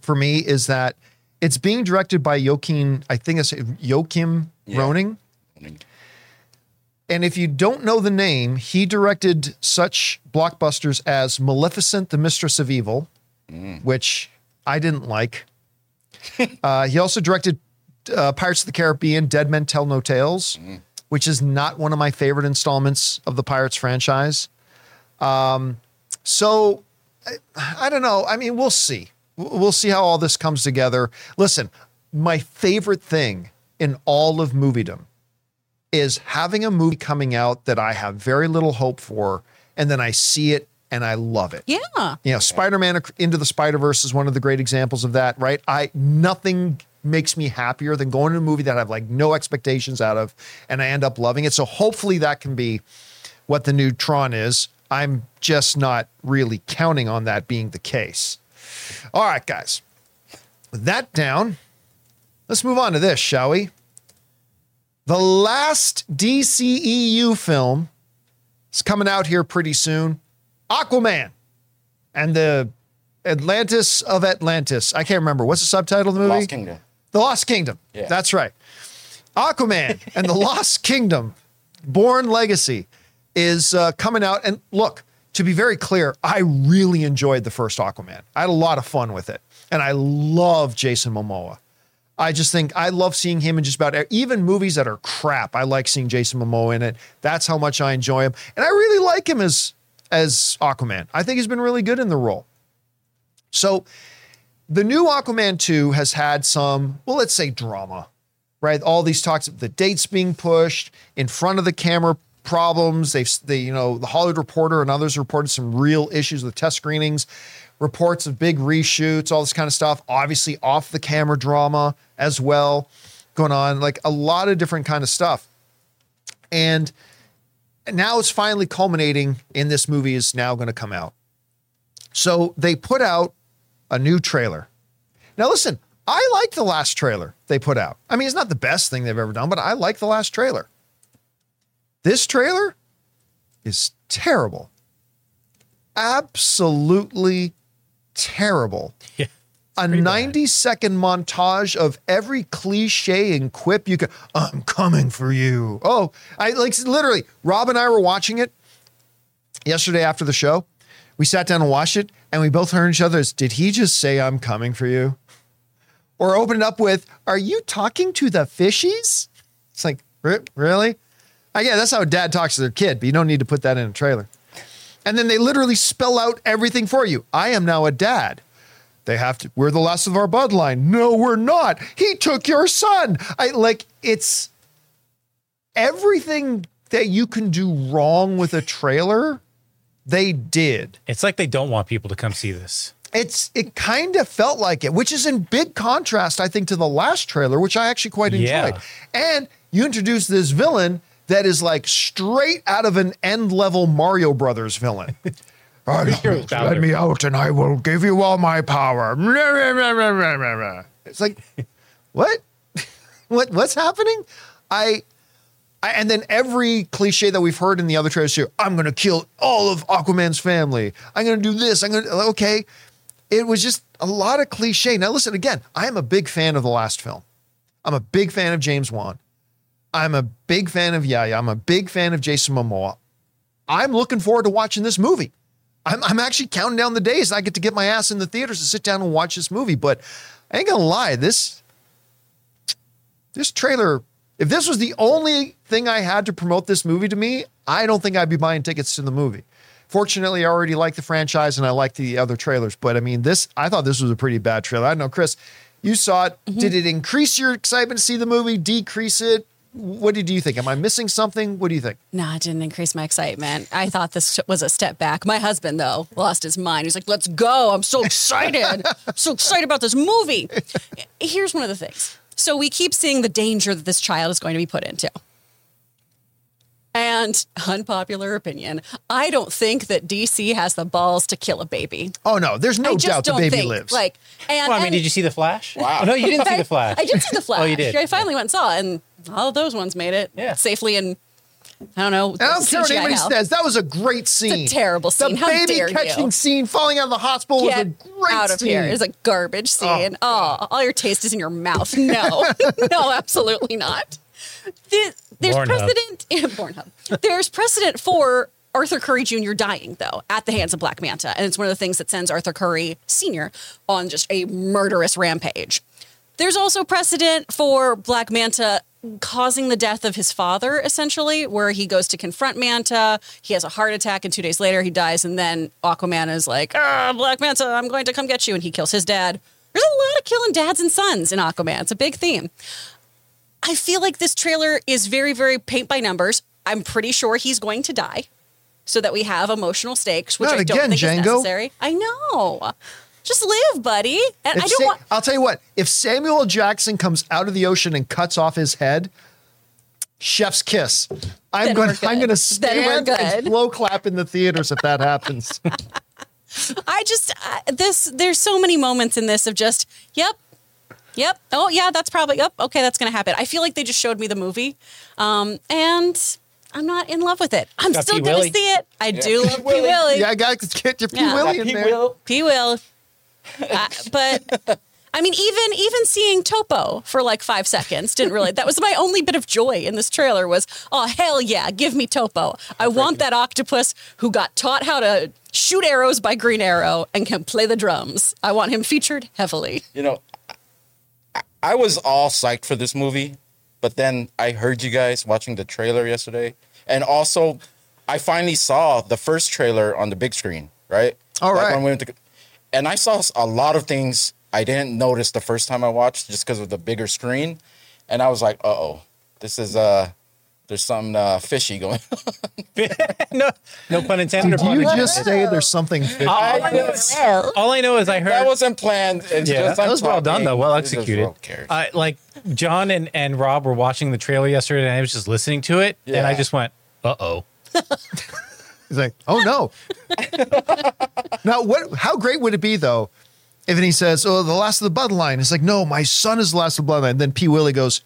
for me is that it's being directed by Joachim, I think it's Joachim Rønning. And if you don't know the name, he directed such blockbusters as Maleficent, the Mistress of Evil, which I didn't like. uh, he also directed uh, Pirates of the Caribbean, Dead Men Tell No Tales, which is not one of my favorite installments of the Pirates franchise. So I, I don't know. I mean, we'll see. We'll see how all this comes together. Listen, my favorite thing in all of moviedom is having a movie coming out that I have very little hope for, and then I see it and I love it. Yeah. You know, Spider-Man Into the Spider-Verse is one of the great examples of that, right? I nothing makes me happier than going to a movie that I have like no expectations out of and I end up loving it. So hopefully that can be what the new Tron is. I'm just not really counting on that being the case. All right, guys. With that down, let's move on to this, shall we? The last DCEU film is coming out here pretty soon. Aquaman and the Atlantis of Atlantis. I can't remember. What's the subtitle of the movie? Lost Kingdom. The Lost Kingdom. Yeah. That's right. Aquaman and the Lost Kingdom, Bourne Legacy, is uh, coming out. And look, to be very clear, I really enjoyed the first Aquaman. I had a lot of fun with it. And I love Jason Momoa. I just think I love seeing him in just about even movies that are crap. I like seeing Jason Momoa in it. That's how much I enjoy him. And I really like him as as Aquaman. I think he's been really good in the role. So the new Aquaman 2 has had some, well, let's say drama, right? All these talks of the dates being pushed, in front of the camera problems. They've, they, you know, the Hollywood Reporter and others reported some real issues with test screenings, reports of big reshoots, all this kind of stuff. Obviously, off the camera drama as well going on, like a lot of different kind of stuff. And now it's finally culminating in this movie is now going to come out. So they put out a new trailer. Now, listen, I like the last trailer they put out. I mean, it's not the best thing they've ever done, but I like the last trailer. This trailer is terrible. Absolutely terrible. Yeah. A 90 second montage of every cliche and quip you can. I'm coming for you. Oh, I like literally, Rob and I were watching it yesterday after the show, we sat down and watched it, and we both heard each other's, did he just say I'm coming for you? Or open it up with, Are you talking to the fishies? It's like, "Re- really? I yeah, that's how dad talks to their kid, but you don't need to put that in a trailer. And then they literally spell out everything for you. I am now a dad. They have to, we're the last of our bloodline. No, we're not. He took your son. I like it's everything that you can do wrong with a trailer, they did. It's like they don't want people to come see this. It's it kind of felt like it, which is in big contrast, I think, to the last trailer, which I actually quite Yeah. enjoyed. And you introduce this villain that is like straight out of an end level Mario Brothers villain. Let me out and I will give you all my power. It's like, what? what what's happening? I I, and then every cliche that we've heard in the other trailers here, I'm going to kill all of Aquaman's family. I'm going to do this. I'm going to, okay. It was just a lot of cliche. Now, listen, again, I am a big fan of the last film. I'm a big fan of James Wan. I'm a big fan of Yahya. I'm a big fan of Jason Momoa. I'm looking forward to watching this movie. I'm, I'm actually counting down the days I get to get my ass in the theaters to sit down and watch this movie. But I ain't gonna lie, this this trailer, if this was the only thing I had to promote this movie to me, I don't think I'd be buying tickets to the movie. Fortunately, I already like the franchise and I like the other trailers. But I mean, this, I thought this was a pretty bad trailer. I don't know, Chris, you saw it. Mm-hmm. Did it increase your excitement to see the movie, decrease it? What did you think? Am I missing something? What do you think? Nah, it didn't increase my excitement. I thought this was a step back. My husband, though, lost his mind. He's like, let's go. I'm so excited. I'm so excited about this movie. Here's one of the things. So we keep seeing the danger that this child is going to be put into. And unpopular opinion, I don't think that DC has the balls to kill a baby. Oh, no, there's no I just doubt the don't baby think. lives. Like, and, Well, I mean, and- did you see the Flash? Wow. Oh, no, you didn't see the Flash. I did see the Flash. Oh, you did? I finally went and saw it, and all of those ones made it Yeah. safely and I don't know. I don't care what anybody hell. says. That was a great scene. terrible scene. The How baby dare catching you. scene, falling out of the hospital was a Get great out of scene. here. It's a garbage oh, scene. Oh. all your taste is in your mouth. No, no, absolutely not. The- there's Pornhub. precedent. Yeah, Pornhub. There's precedent for Arthur Curry Jr. dying though at the hands of Black Manta, and it's one of the things that sends Arthur Curry Sr. on just a murderous rampage. There's also precedent for Black Manta causing the death of his father, essentially, where he goes to confront Manta. He has a heart attack, and two days later he dies. And then Aquaman is like, ah, Black Manta, I'm going to come get you. And he kills his dad. There's a lot of killing dads and sons in Aquaman. It's a big theme. I feel like this trailer is very, very paint by numbers. I'm pretty sure he's going to die so that we have emotional stakes, which Not I don't again, think Django. is necessary. I know. Just live, buddy. And If I Sa- don't want. I'll tell you what. If Samuel Jackson comes out of the ocean and cuts off his head, chef's kiss. I'm Then going. we're I'm going to stand and good. slow clap in the theaters if that happens. I just uh, this there's so many moments in this of just yep. Yep. Oh yeah, that's probably yep. Okay, that's gonna happen. I feel like they just showed me the movie, um, and I'm not in love with it. I'm Got still P. gonna Willie. see it. I do love P. Willie. Willie. yeah, I got to get your P. Yeah. Willie in He there. will. P. Will. Uh, but I mean, even even seeing Topo for like five seconds didn't really. That was my only bit of joy in this trailer. Was oh hell yeah, give me Topo. I want that octopus who got taught how to shoot arrows by Green Arrow and can play the drums. I want him featured heavily. You know, I, I was all psyched for this movie, but then I heard you guys watching the trailer yesterday, and also I finally saw the first trailer on the big screen. Right. All Like right. when we went to, and I saw a lot of things I didn't notice the first time I watched just because of the bigger screen, and I was like, uh oh, this is uh. There's something uh, fishy going. no, no pun intended. or Did pun you intended. just say there's something? fishy? I, All I know is I heard that wasn't planned. It's Yeah, just that was well done though, well executed. who cares? Uh, like John and, and Rob were watching the trailer yesterday, and I was just listening to it, and I just went, "Uh oh." He's like, oh no. now, what? How great would it be though, if he says, "Oh, the last of the bloodline"? It's like, no, my son is the last of the bloodline. Then P. Willie goes,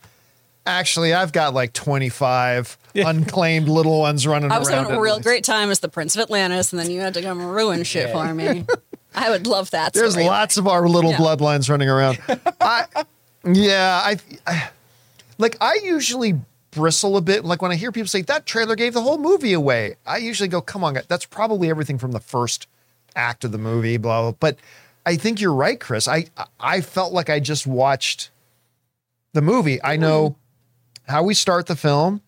actually, I've got like 25 unclaimed little ones running around. I was around. having a real great time as the Prince of Atlantis, and then you had to come ruin shit for me. I would love that. There's story. lots of our little Yeah. bloodlines running around. I, yeah, I, I, like I usually bristle a bit. Like when I hear people say that trailer gave the whole movie away, I usually go, come on, that's probably everything from the first act of the movie, blah, blah. But I think you're right, Chris. I I felt like I just watched the movie. I know how we start the film.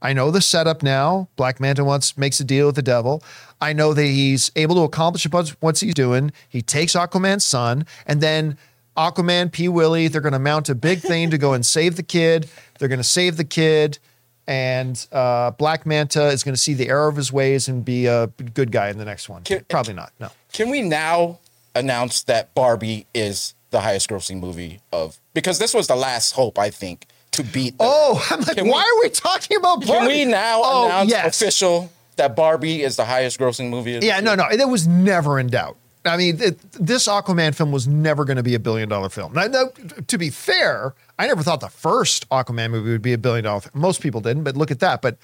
I know the setup now. Black Manta wants makes a deal with the devil. I know that he's able to accomplish what what he's doing. He takes Aquaman's son, and then Aquaman, P. Willie, they're going to mount a big thing to go and save the kid. They're going to save the kid, and uh, Black Manta is going to see the error of his ways and be a good guy in the next one. Can- Probably not. No. Can we now announce that Barbie is the highest grossing movie of because this was the last hope, I think, to beat the- Oh, I'm like, Can we- why are we talking about Barbie? Can we now oh, announce yes. official that Barbie is the highest grossing movie? of Yeah, no, no, it was never in doubt. I mean, it, this Aquaman film was never going to be a billion dollar film. Now, now, to be fair, I never thought the first Aquaman movie would be a billion dollar. Film. Most people didn't, but look at that. But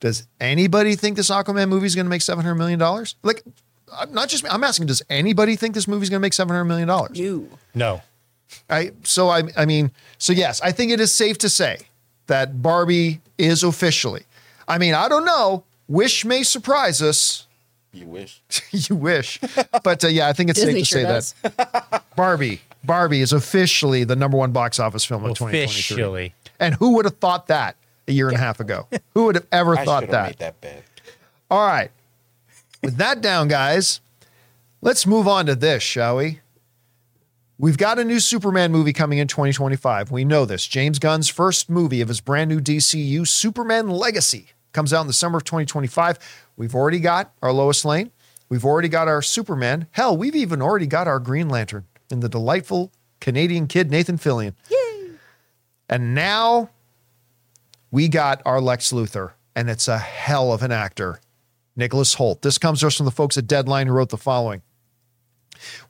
does anybody think this Aquaman movie is going to make seven hundred million dollars? Like, I'm not just me. I'm asking, does anybody think this movie is going to make seven hundred million dollars? You. No. I so I I mean so yes, I think it is safe to say that Barbie is officially. I mean, I don't know. Wish may surprise us. You wish. you wish, but uh, yeah, I think it's Disney safe to sure say that Barbie Barbie is officially the number one box office film of 2023. Officially. And who would have thought that a year and a half ago? Who would have ever I thought that? made that bet. All right. With that down, guys, let's move on to this, shall we? We've got a new Superman movie coming in 2025. We know this. James Gunn's first movie of his brand new DCU, Superman Legacy, comes out in the summer of 2025. We've already got our Lois Lane. We've already got our Superman. Hell, we've even already got our Green Lantern in the delightful Canadian kid, Nathan Fillion. Yay! And now we got our Lex Luthor, and it's a hell of an actor, Nicholas Hoult. This comes to us from the folks at Deadline who wrote the following.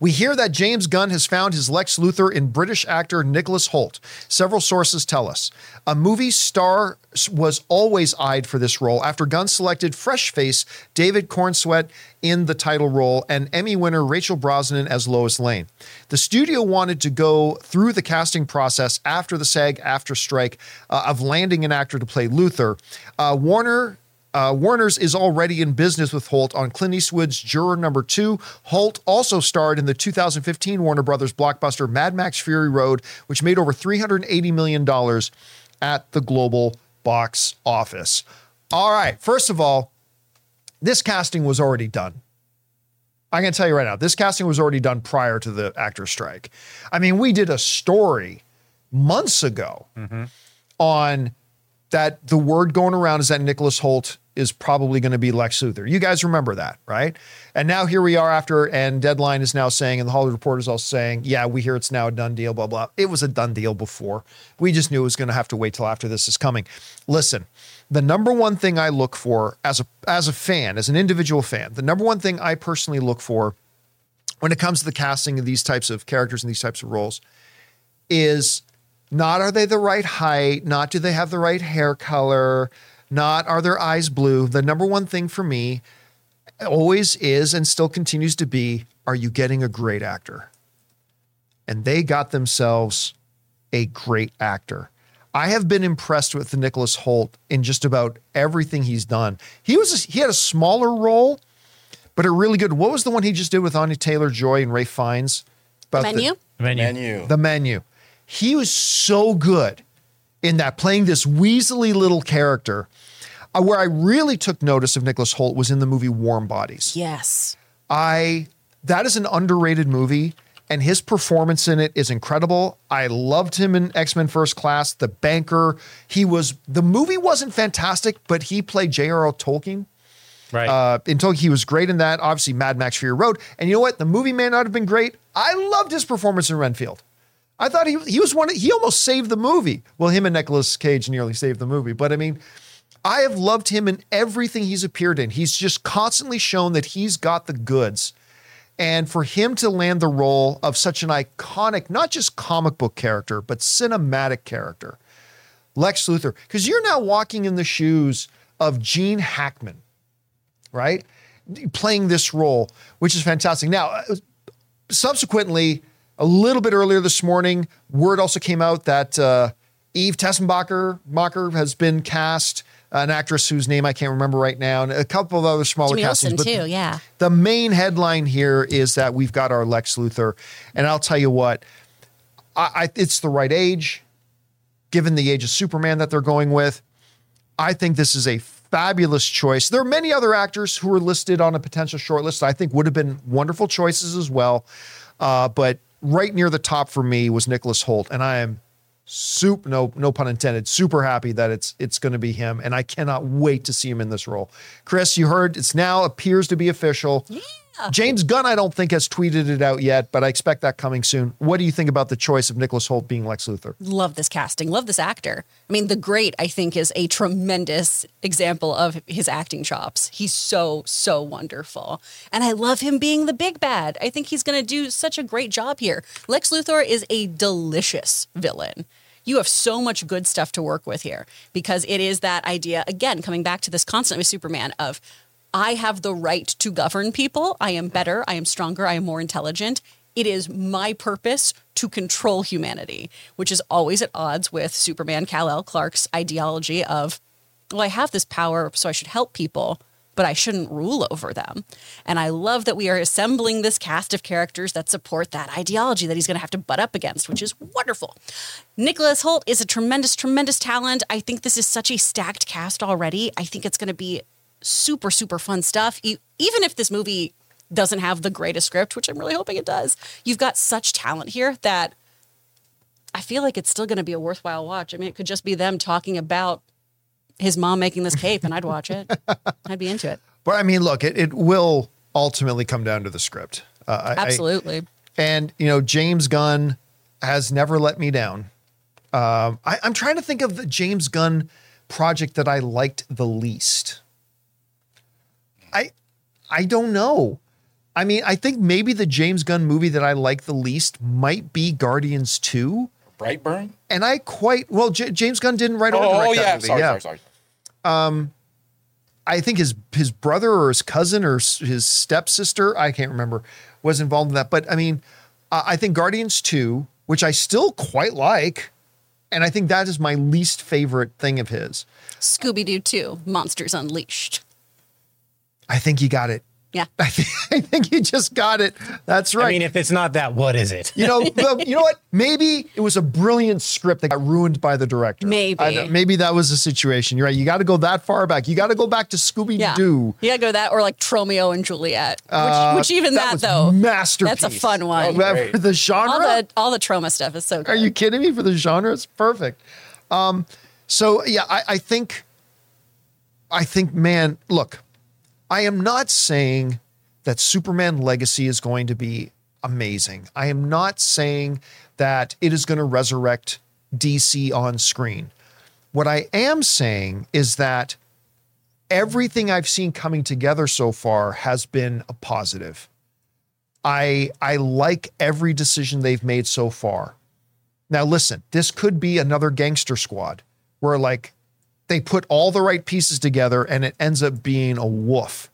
We hear that James Gunn has found his Lex Luthor in British actor Nicholas Hoult. Several sources tell us. A movie star was always eyed for this role after Gunn selected fresh face David Corenswet in the title role and Emmy winner Rachel Brosnahan as Lois Lane. The studio wanted to go through the casting process after the SAG-AFTRA strike uh, of landing an actor to play Luthor. Uh, Warner uh, Warner's is already in business with Hoult on Clint Eastwood's Juror Number Two. Hoult also starred in the 2015 Warner Brothers blockbuster Mad Max Fury Road, which made over $380 million at the global box office. All right, first of all, this casting was already done. I'm going to tell you right now, this casting was already done prior to the actor strike. I mean, we did a story months ago on that the word going around is that Nicholas Hoult is probably going to be Lex Luthor. You guys remember that, right? And now here we are after, and Deadline is now saying, and the Hollywood Reporter is also saying, yeah, we hear it's now a done deal, blah, blah. It was a done deal before. We just knew it was going to have to wait till after this is coming. Listen, the number one thing I look for as a as a fan, as an individual fan, the number one thing I personally look for when it comes to the casting of these types of characters and these types of roles is not are they the right height, not do they have the right hair color, not are their eyes blue. The number one thing for me always is and still continues to be are you getting a great actor? And they got themselves a great actor. I have been impressed with Nicholas Hoult in just about everything he's done. He was he had a smaller role, but a really good. What was the one he just did with Anya Taylor Joy and Ralph Fiennes? About the- Menu? Menu. Menu. the menu. He was so good in that playing this weaselly little character. Uh, where I really took notice of Nicholas Hoult was in the movie Warm Bodies. Yes. I that is an underrated movie and his performance in it is incredible. I loved him in X-Men First Class, The Banker. He was the movie wasn't fantastic, but he played J.R.R. Tolkien. Right. Uh, in Tolkien, he was great in that. Obviously, Mad Max Fury Road. And you know what? The movie may not have been great. I loved his performance in Renfield. I thought he he was one. He almost saved the movie. Well, him and Nicolas Cage nearly saved the movie. But I mean, I have loved him in everything he's appeared in. He's just constantly shown that he's got the goods. And for him to land the role of such an iconic, not just comic book character, but cinematic character, Lex Luthor, because you're now walking in the shoes of Gene Hackman, right? Playing this role, which is fantastic. Now, uh, subsequently, a little bit earlier this morning, word also came out that uh, Eve Teschmacher Bacher has been cast, an actress whose name I can't remember right now, and a couple of other smaller Jimmy castings. Olsen too, yeah. the main headline here is that we've got our Lex Luthor, and I'll tell you what, I, I it's the right age, given the age of Superman that they're going with. I think this is a fabulous choice. There are many other actors who are listed on a potential shortlist. I think would have been wonderful choices as well, uh, but right near the top for me was Nicholas Hoult, and I am soup no no pun intended super happy that it's it's going to be him and i cannot wait to see him in this role. Chris you heard it's now appears to be official james gunn i don't think has tweeted it out yet but i expect that coming soon what do you think about the choice of nicholas hoult being lex luthor love this casting, love this actor. I mean, The Great, I think, is a tremendous example of his acting chops. He's so, so wonderful. And I love him being the big bad. I think he's going to do such a great job here. Lex Luthor is a delicious villain. You have so much good stuff to work with here because it is that idea, again, coming back to this constant with Superman of, I have the right to govern people. I am better. I am stronger. I am more intelligent. It is my purpose to control humanity, which is always at odds with Superman Kal-El Clark's ideology of, well, I have this power, so I should help people, but I shouldn't rule over them. And I love that we are assembling this cast of characters that support that ideology that he's going to have to butt up against, which is wonderful. Nicholas Hoult is a tremendous, tremendous talent. I think this is such a stacked cast already. I think it's going to be super, super fun stuff. Even if this movie doesn't have the greatest script, which I'm really hoping it does, you've got such talent here that I feel like it's still going to be a worthwhile watch. I mean, it could just be them talking about his mom making this cape, and I'd watch it. I'd be into it. but i mean look it, it will ultimately come down to the script uh, I- I- Absolutely. And you know, James Gunn has never let me down. Um, I, I'm trying to think of the James Gunn project that I liked the least. I I don't know. I mean, I think maybe the James Gunn movie that I like the least might be Guardians 2. Brightburn. And I quite well, J- James Gunn didn't write or oh, oh, direct oh that yeah. movie. Sorry, yeah. sorry, sorry. Um, I think his his brother or his cousin or his stepsister, I can't remember, was involved in that. But I mean, I I think Guardians 2, which I still quite like, and I think that is my least favorite thing of his. Scooby Doo 2, Monsters Unleashed. I think you got it. Yeah. I think, I think you just got it. That's right. I mean, if it's not that, what is it? you know, the, you know what? Maybe it was a brilliant script that got ruined by the director. Maybe. I maybe that was the situation. You're right. You got to go that far back. You got to go back to Scooby Yeah. Doo. You gotta go that or like Tromeo and Juliet. Which, Uh, which even that, was though, masterpiece. that's a fun one. Oh, That- for the genre. all the all the Troma stuff is so good. Are you kidding me? For the genre, it's perfect. Um, so yeah, I, I think, I think, man, look, I am not saying that Superman Legacy is going to be amazing. I am not saying that it is going to resurrect DC on screen. What I am saying is that everything I've seen coming together so far has been a positive. I I like every decision they've made so far. Now listen, this could be another gangster squad where like they put all the right pieces together and it ends up being a woof.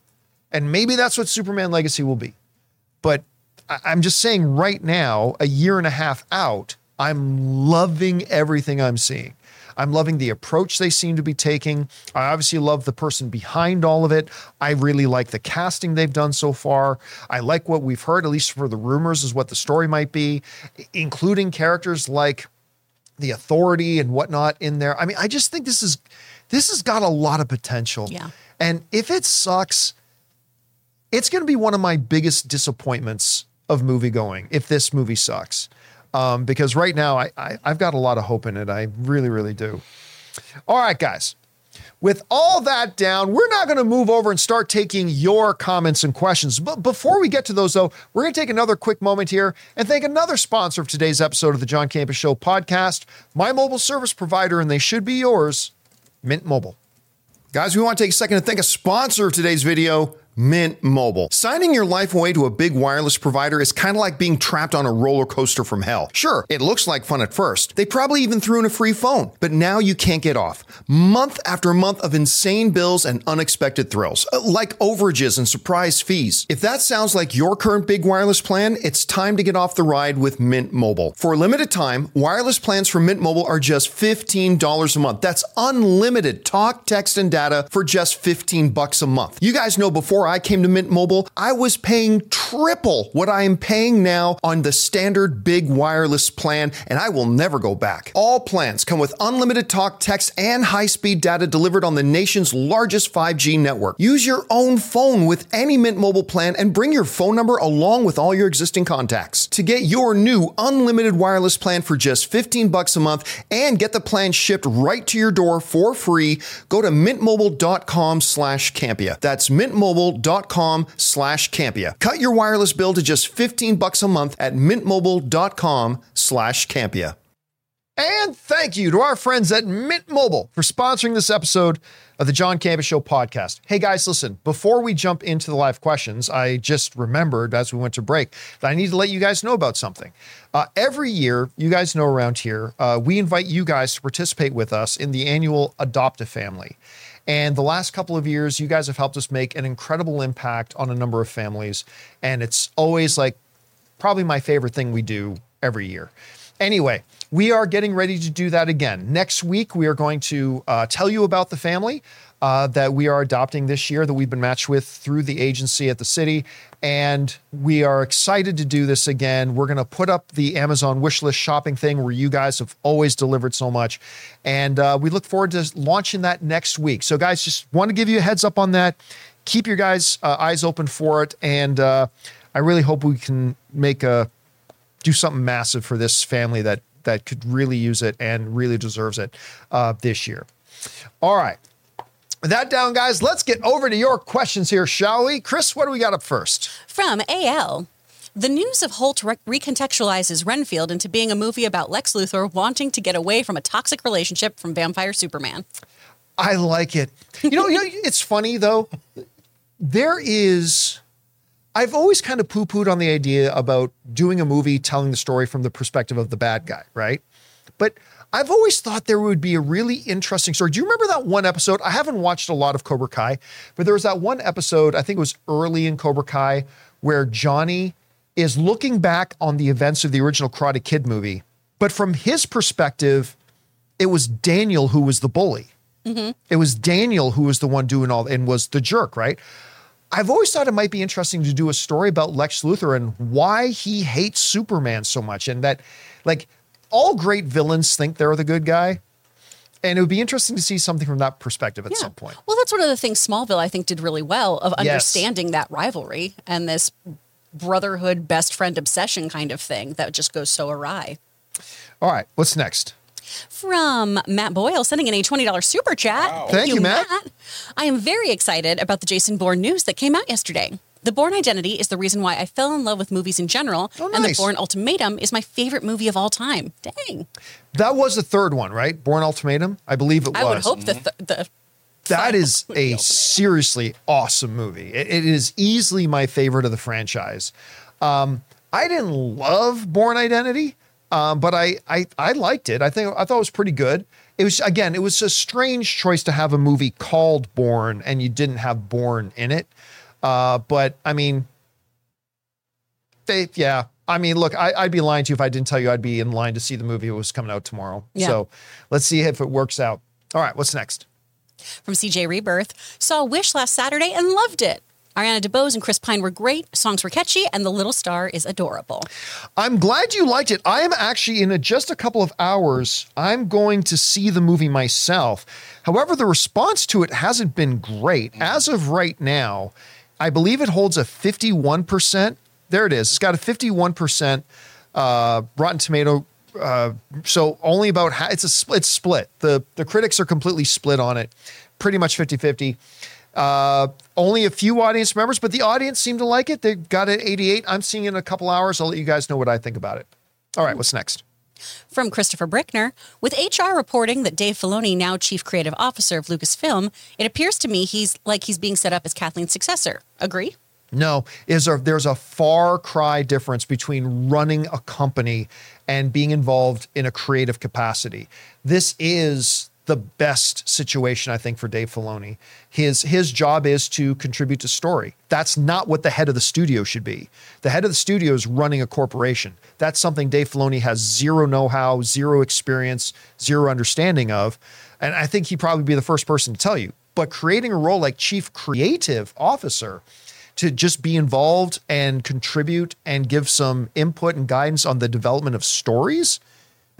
And maybe that's what Superman Legacy will be. But I'm just saying right now, a year and a half out, I'm loving everything I'm seeing. I'm loving the approach they seem to be taking. I obviously love the person behind all of it. I really like the casting they've done so far. I like what we've heard, at least for the rumors, is what the story might be, including characters like the authority and whatnot in there. I mean, I just think this is this has got a lot of potential. Yeah. And if it sucks, it's going to be one of my biggest disappointments of movie going if this movie sucks. Um, because right now I, I I've got a lot of hope in it. I really, really do. All right, guys. With all that down, we're now going to move over and start taking your comments and questions. But before we get to those, though, we're going to take another quick moment here and thank another sponsor of today's episode of the John Campea Show podcast, my mobile service provider, and they should be yours, Mint Mobile. Guys, we want to take a second to thank a sponsor of today's video, Mint Mobile. Signing your life away to a big wireless provider is kind of like being trapped on a roller coaster from hell. Sure, it looks like fun at first. They probably even threw in a free phone, but now you can't get off. Month after month of insane bills and unexpected thrills, uh, like overages and surprise fees. If that sounds like your current big wireless plan, it's time to get off the ride with Mint Mobile. For a limited time, wireless plans from Mint Mobile are just $15 a month. That's unlimited talk, text, and data for just 15 bucks a month. You guys know before I came to Mint Mobile, I was paying triple what I am paying now on the standard big wireless plan, and I will never go back. All plans come with unlimited talk, text, and high-speed data delivered on the nation's largest 5G network. Use your own phone with any Mint Mobile plan and bring your phone number along with all your existing contacts. To get your new unlimited wireless plan for just 15 bucks a month and get the plan shipped right to your door for free, go to mintmobile.com slash Campea. That's mintmobile.com slash Campea. Cut your wireless bill to just 15 bucks a month at mintmobile.com slash Campea. And thank you to our friends at Mint Mobile for sponsoring this episode of the John Campea Show podcast. Hey guys, listen, before we jump into the live questions, I just remembered as we went to break that I need to let you guys know about something. Uh, every year, you guys know around here, uh, we invite you guys to participate with us in the annual Adopt a Family. And the last couple of years, you guys have helped us make an incredible impact on a number of families. And it's always like probably my favorite thing we do every year. Anyway, we are getting ready to do that again. Next week, we are going to uh, tell you about the family uh, that we are adopting this year that we've been matched with through the agency at the city. And we are excited to do this again. We're going to put up the Amazon wish list shopping thing where you guys have always delivered so much. And uh, we look forward to launching that next week. So, guys, just want to give you a heads up on that. Keep your guys' uh, eyes open for it. And uh, I really hope we can make a do something massive for this family that that could really use it and really deserves it uh, this year. All right. With that down, guys, let's get over to your questions here, shall we? Chris, what do we got up first? From AL. The news of Hoult re- recontextualizes Renfield into being a movie about Lex Luthor wanting to get away from a toxic relationship from vampire Superman. I like it. You know, you know it's funny though. There is I've always kind of poo pooed on the idea about doing a movie telling the story from the perspective of the bad guy, right? But I've always thought there would be a really interesting story. Do you remember that one episode? I haven't watched a lot of Cobra Kai, but there was that one episode, I think it was early in Cobra Kai, where Johnny is looking back on the events of the original Karate Kid movie. But from his perspective, it was Daniel who was the bully. Mm-hmm. It was Daniel who was the one doing all and was the jerk, right? I've always thought it might be interesting to do a story about Lex Luthor and why he hates Superman so much. And that, like, all great villains think they're the good guy. And it would be interesting to see something from that perspective at some point. Well, that's one of the things Smallville, I think, did really well of Yes. understanding that rivalry and this brotherhood, best friend obsession kind of thing that just goes so awry. All right, what's next? From Matt Boyle sending in a $20 super chat. Thank you, Matt. I am very excited about the Jason Bourne news that came out yesterday. The Bourne Identity is the reason why I fell in love with movies in general, Oh, and The Bourne Ultimatum is my favorite movie of all time. Dang. That was the third one, right? Bourne Ultimatum? I believe it was. I would hope the, th- the That is a seriously awesome movie. It- it is easily my favorite of the franchise. Um, I didn't love Bourne Identity, um, but I, I I liked it. I think I thought it was pretty good. It was again, it was a strange choice to have a movie called Bourne and you didn't have Bourne in it. Uh, but I mean, they yeah. I mean, look, I, I'd be lying to you if I didn't tell you I'd be in line to see the movie. It was coming out tomorrow. Yeah. So let's see if it works out. All right, what's next? from CJ Rebirth. Saw Wish last Saturday and loved it. Ariana DeBose and Chris Pine were great. Songs were catchy, and the little star is adorable. I'm glad you liked it. I am actually in a, just a couple of hours. I'm going to see the movie myself. However, the response to it hasn't been great as of right now. I believe it holds a 51%. There it is. It's got a 51% uh, Rotten Tomato. Uh, so only about ha- it's a split. It's split. The the critics are completely split on it, pretty much 50-50. Uh, only a few audience members, but the audience seemed to like it. They got it 88. I'm seeing it in a couple hours. I'll let you guys know what I think about it. All right, what's next? From Christopher Brickner, with HR reporting that Dave Filoni, now chief creative officer of Lucasfilm, it appears to me he's like he's being set up as Kathleen's successor. Agree? No, is there, there's a far cry difference between running a company and being involved in a creative capacity. This is the best situation I think for Dave Filoni. His his job is to contribute to story. That's not what the head of the studio should be. The head of the studio is running a corporation. That's something Dave Filoni has zero know-how, zero experience, zero understanding of, and I think he'd probably be the first person to tell you. But creating a role like chief creative officer to just be involved and contribute and give some input and guidance on the development of stories,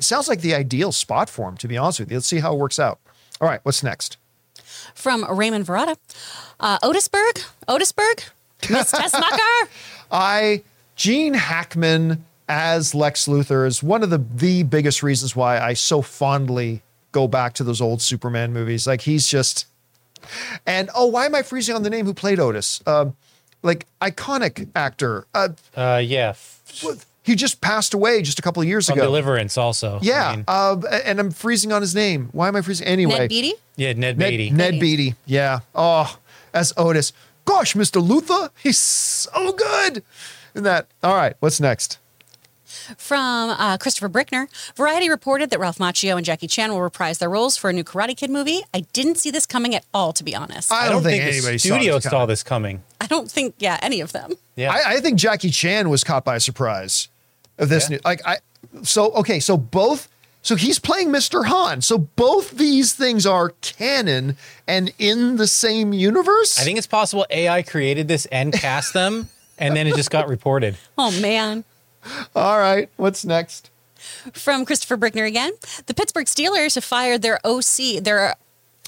it sounds like the ideal spot for him, to be honest with you. Let's see how it works out. All right, what's next? From Raymond Verrata, uh, Otisburg, Otisburg, Miss Tessmacher. I, Gene Hackman as Lex Luthor is one of the, the biggest reasons why I so fondly go back to those old Superman movies. Like he's just, and oh, why am I freezing on the name who played Otis? Um, like iconic actor. Uh, Uh, yeah. He just passed away just a couple of years From ago. Deliverance also. I Yeah, mean, uh, and I'm freezing on his name. Why am I freezing? Anyway, Ned Beatty. yeah, Ned Ned, Beatty. Ned Beatty. Yeah. Oh, as Otis. Gosh, Mr. Luthor, he's so good. In that. All right. What's next? From uh, Christopher Brickner, Variety reported that Ralph Macchio and Jackie Chan will reprise their roles for a new Karate Kid movie. I didn't see this coming at all, to be honest. I I don't don't think think, anybody the saw studio saw this coming. I don't think, yeah, any of them. Yeah. I, I think Jackie Chan was caught by surprise of this Yeah. new. Like I. So okay. So both. So he's playing Mr. Han. So both these things are canon and in the same universe. I think it's possible AI created this and cast them, and then it just got reported. Oh, man. All right. What's next? From Christopher Brickner again, the Pittsburgh Steelers have fired their OC, their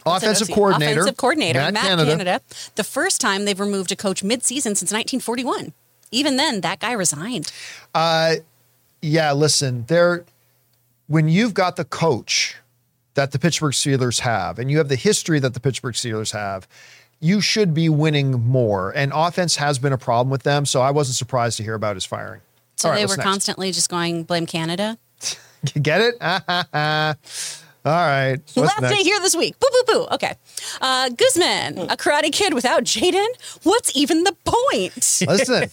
Offensive OC? coordinator. offensive coordinator, Matt Matt, Canada. Canada. The first time they've removed a coach mid-season since 1941. Even then, that guy resigned. Uh, yeah, listen, there when you've got the coach that the Pittsburgh Steelers have and you have the history that the Pittsburgh Steelers have, you should be winning more. And offense has been a problem with them, so I wasn't surprised to hear about his firing. So right, they were next? constantly just going blame Canada. Get it? All right. Last next? day here this week. Boo boo boo. Okay. Uh, Guzman, a karate kid without Jaden. What's even the point? Listen,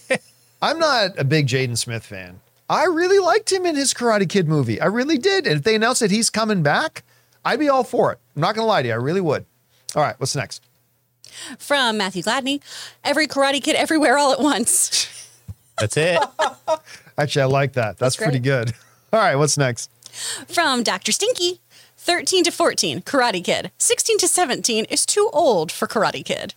I'm not a big Jaden Smith fan. I really liked him in his Karate Kid movie. I really did. And if they announced that he's coming back, I'd be all for it. I'm not going to lie to you. I really would. All right. What's next? From Matthew Gladney, every karate kid everywhere all at once. That's it. Actually, I like that. That's, That's pretty good. All right. What's next? From Dr. Stinky, 13 to 14, Karate Kid. 16 to 17 is too old for Karate Kid.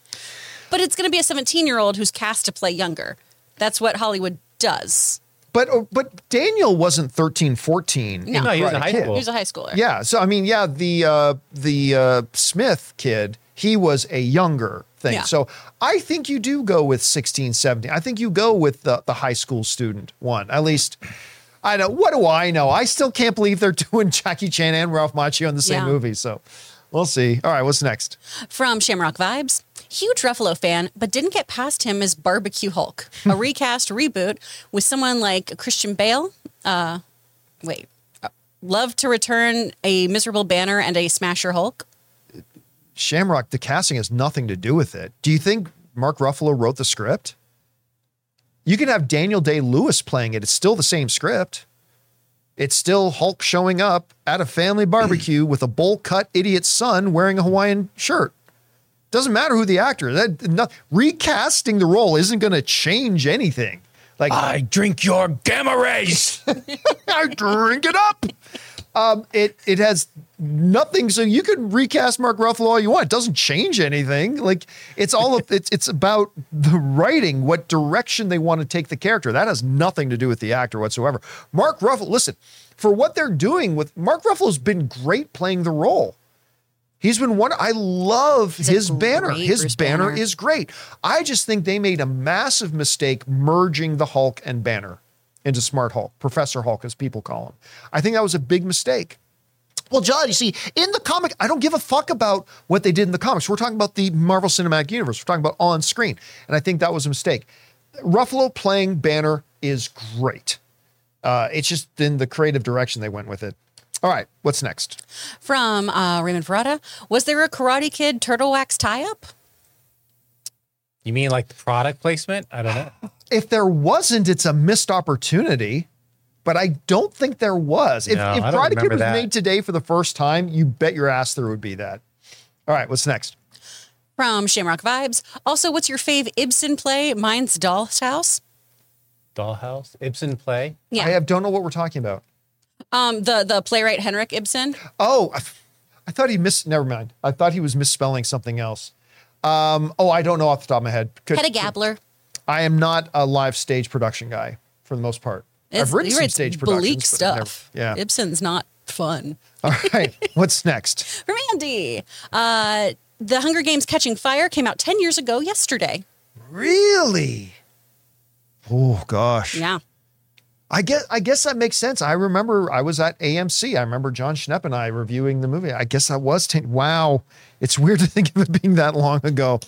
But it's going to be a 17 year old who's cast to play younger. That's what Hollywood does. But uh, but Daniel wasn't 13, 14. No. No, he was a high Kid. school. He's a high schooler. Yeah. So I mean, yeah, the uh, the uh, Smith kid, he was a younger thing. Yeah. So I think you do go with 16, 17. I think you go with the the high school student one. At least I know. What do I know? I still can't believe they're doing Jackie Chan and Ralph Macchio in the same Yeah. movie. So we'll see. All right, what's next? From Shamrock Vibes, huge Ruffalo fan, but didn't get past him as Barbecue Hulk. A recast reboot with someone like Christian Bale. Uh, wait. Uh, Love to return a miserable banner and a smasher Hulk. Shamrock, the casting has nothing to do with it. Do you think Mark Ruffalo wrote the script? You can have Daniel Day Lewis playing it. It's still the same script. It's still Hulk showing up at a family barbecue with a bowl cut idiot son wearing a Hawaiian shirt. Doesn't matter who the actor is. That, no, recasting the role isn't going to change anything. Like I drink your gamma rays. I drink it up. Um, it it has nothing. So you can recast Mark Ruffalo all you want. It doesn't change anything. Like it's all of, it's it's about the writing, what direction they want to take the character. That has nothing to do with the actor whatsoever. Mark Ruffalo, listen, for what they're doing with Mark Ruffalo's been great playing the role. He's been one. I love his banner. His banner Banner. is great. I just think they made a massive mistake merging the Hulk and Banner into Smart Hulk, Professor Hulk, as people call him. I think that was a big mistake. Well, John, you see, in the comic, I don't give a fuck about what they did in the comics. We're talking about the Marvel Cinematic Universe. We're talking about on screen. And I think that was a mistake. Ruffalo playing Banner is great. Uh, it's just in the creative direction they went with it. All right, what's next? From uh, Raymond Verrata, was there a Karate Kid Turtle Wax tie-up? You mean like the product placement? I don't know. If there wasn't, it's a missed opportunity. But I don't think there was. If, No, if Karate Kid was that. made today for the first time, you bet your ass there would be that. All right, what's next? From Shamrock Vibes. Also, what's your fave Ibsen play? Mine's Doll's House. Dollhouse, Ibsen play. Yeah. I have, don't know what we're talking about. Um, the the playwright Henrik Ibsen. Oh, I, I thought he missed. Never mind. I thought he was misspelling something else. Um, oh, I don't know off the top of my head. Could- Hedda Gabler. I am not a live stage production guy for the most part. It's- I've written some writes stage bleak productions. but I've never- stuff. yeah. Ibsen's not fun. All right. What's next? From Andy. Uh, the Hunger Games Catching Fire came out 10 years ago yesterday. Really? Oh gosh. Yeah. I guess I guess that makes sense. I remember I was at AMC. I remember John Schnepp and I reviewing the movie. I guess that was 10. Wow. It's weird to think of it being that long ago.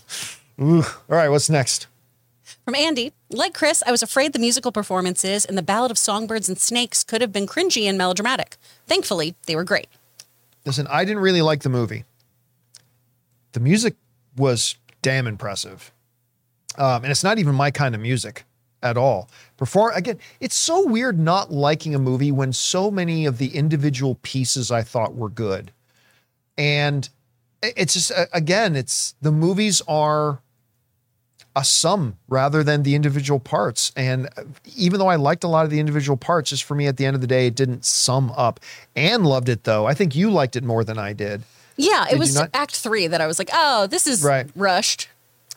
Ooh. All right, what's next? From Andy. Like Chris, I was afraid the musical performances in The Ballad of Songbirds and Snakes could have been cringy and melodramatic. Thankfully, they were great. Listen, I didn't really like the movie. The music was damn impressive. Um, and it's not even my kind of music at all. Perform again, it's so weird not liking a movie when so many of the individual pieces I thought were good. And it's just again, it's the movies are a sum rather than the individual parts. And even though I liked a lot of the individual parts, just for me at the end of the day, it didn't sum up. Anne loved it though. I think you liked it more than I did. Yeah, it Did was Act Three that I was like, oh, this is Right. rushed.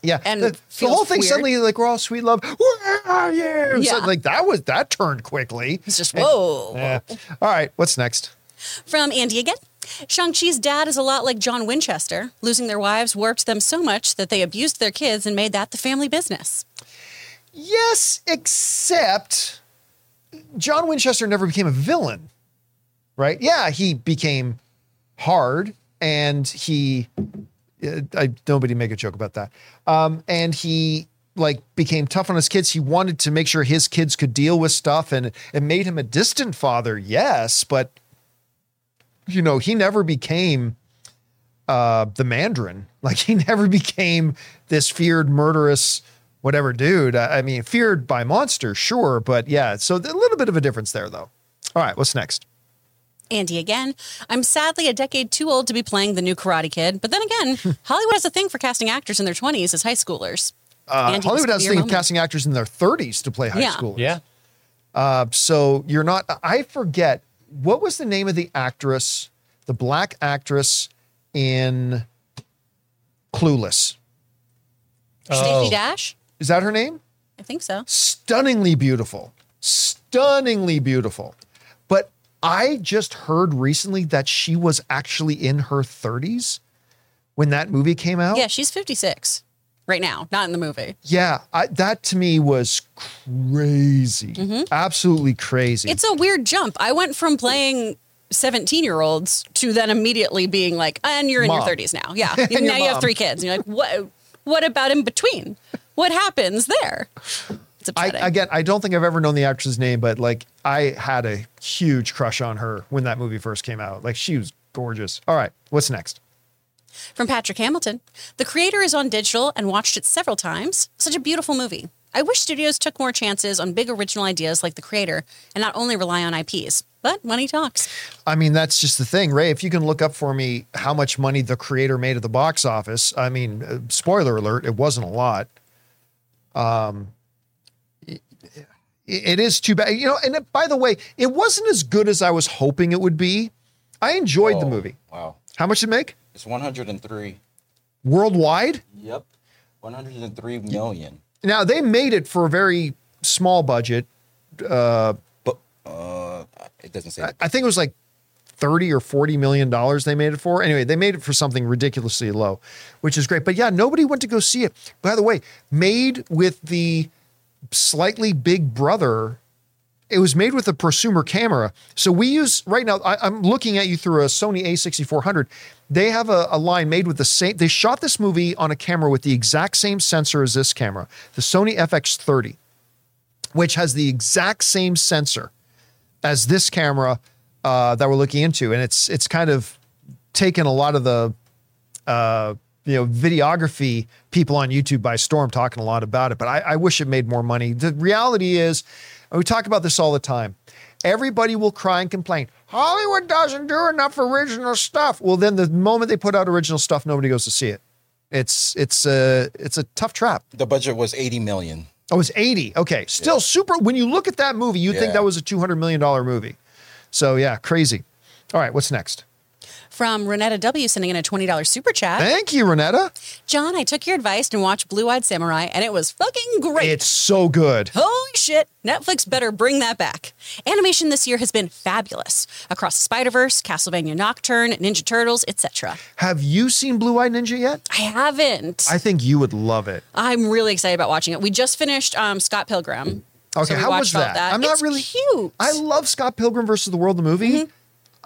Yeah, And the, the whole thing weird. suddenly like we're all sweet love. Where are you? So, Yeah. like that was that turned quickly. It's just, whoa. Yeah. All right, what's next? From Andy again. Shang-Chi's dad is a lot like John Winchester. Losing their wives warped them so much that they abused their kids and made that the family business. Yes, except John Winchester never became a villain, right? Yeah, he became hard, and he. I nobody make a joke about that. Um, and he like became tough on his kids. He wanted to make sure his kids could deal with stuff, and it made him a distant father. Yes, but you know he never became uh, the Mandarin. Like he never became this feared, murderous, whatever dude. I I mean, feared by monsters, sure, but yeah. So a little bit of a difference there, though. All right, what's next? Andy again. I'm sadly a decade too old to be playing the new Karate Kid, but then again, Hollywood has a thing for casting actors in their 20s as high schoolers. Uh, Andy, Hollywood has a thing your of casting actors in their 30s to play high Yeah. schoolers. Yeah. Uh, so you're not. I forget what was the name of the actress, the black actress in Clueless. Stacey Oh. Dash? Is that her name? I think so. stunningly beautiful, stunningly beautiful. I just heard recently that she was actually in her 30s when that movie came out. Yeah, she's 56 right now, not in the movie. Yeah, I, that to me was crazy. Absolutely crazy. Mm-hmm. It's a weird jump. I went from playing 17 year olds to then immediately being like, and you're in Mom. your 30s now. Yeah. And now you have three kids. And you're like, what, what about in between? What happens there? It's I, again, I don't think I've ever known the actress's name, but like I had a huge crush on her when that movie first came out. Like she was gorgeous. All right, what's next? From Patrick Hamilton. The creator is on digital and watched it several times. Such a beautiful movie. I wish studios took more chances on big original ideas like the creator and not only rely on IPs. But money talks. I mean, that's just the thing, Ray. If you can look up for me how much money the creator made at the box office, I mean, uh, spoiler alert, it wasn't a lot. Um, it, is too bad, you know. And it- by the way, it wasn't as good as I was hoping it would be. I enjoyed the Oh, movie. Wow. How much did it make It's 103. worldwide? Yep. 103 million. Now they made it for a very small budget. But uh, it doesn't say. I think it was like 30 or 40 million dollars they made it for. Anyway, they made it for something ridiculously low, which is great. But yeah, nobody went to go see it. By the way, made with the slightly big brother. It was made with a prosumer camera. So we use right now, I, I'm looking at you through a Sony A6400. They have a, a line made with the same, they shot this movie on a camera with the exact same sensor as this camera, the Sony FX30, which has the exact same sensor as this camera uh, that we're looking into, and it's it's kind of taken a lot of the uh, you know videography people on YouTube by storm, talking a lot about it. But I, I wish it made more money. The reality is, we talk about this all the time. Everybody will cry and complain. Hollywood doesn't do enough original stuff. Well, then the moment they put out original stuff, nobody goes to see it. It's it's a it's a tough trap. The budget was 80 million. Oh, was 80. Okay. Still super. When you look at that movie, you'd think that was a $200 million movie. So, yeah, crazy. All right. What's next? From Renetta W sending in a $20 super chat. Thank you, Renetta. John, I took your advice and watched Blue Eyed Samurai, and it was fucking great. It's so good. Holy shit, Netflix better bring that back. Animation this year has been fabulous. Across the Spider-Verse, Castlevania Nocturne, Ninja Turtles, etc. Have you seen Blue Eyed Ninja yet? I haven't. I think you would love it. I'm really excited about watching it. We just finished um, Scott Pilgrim. Okay, so how was all that? I'm not It's really cute. I love Scott Pilgrim versus the World, the movie.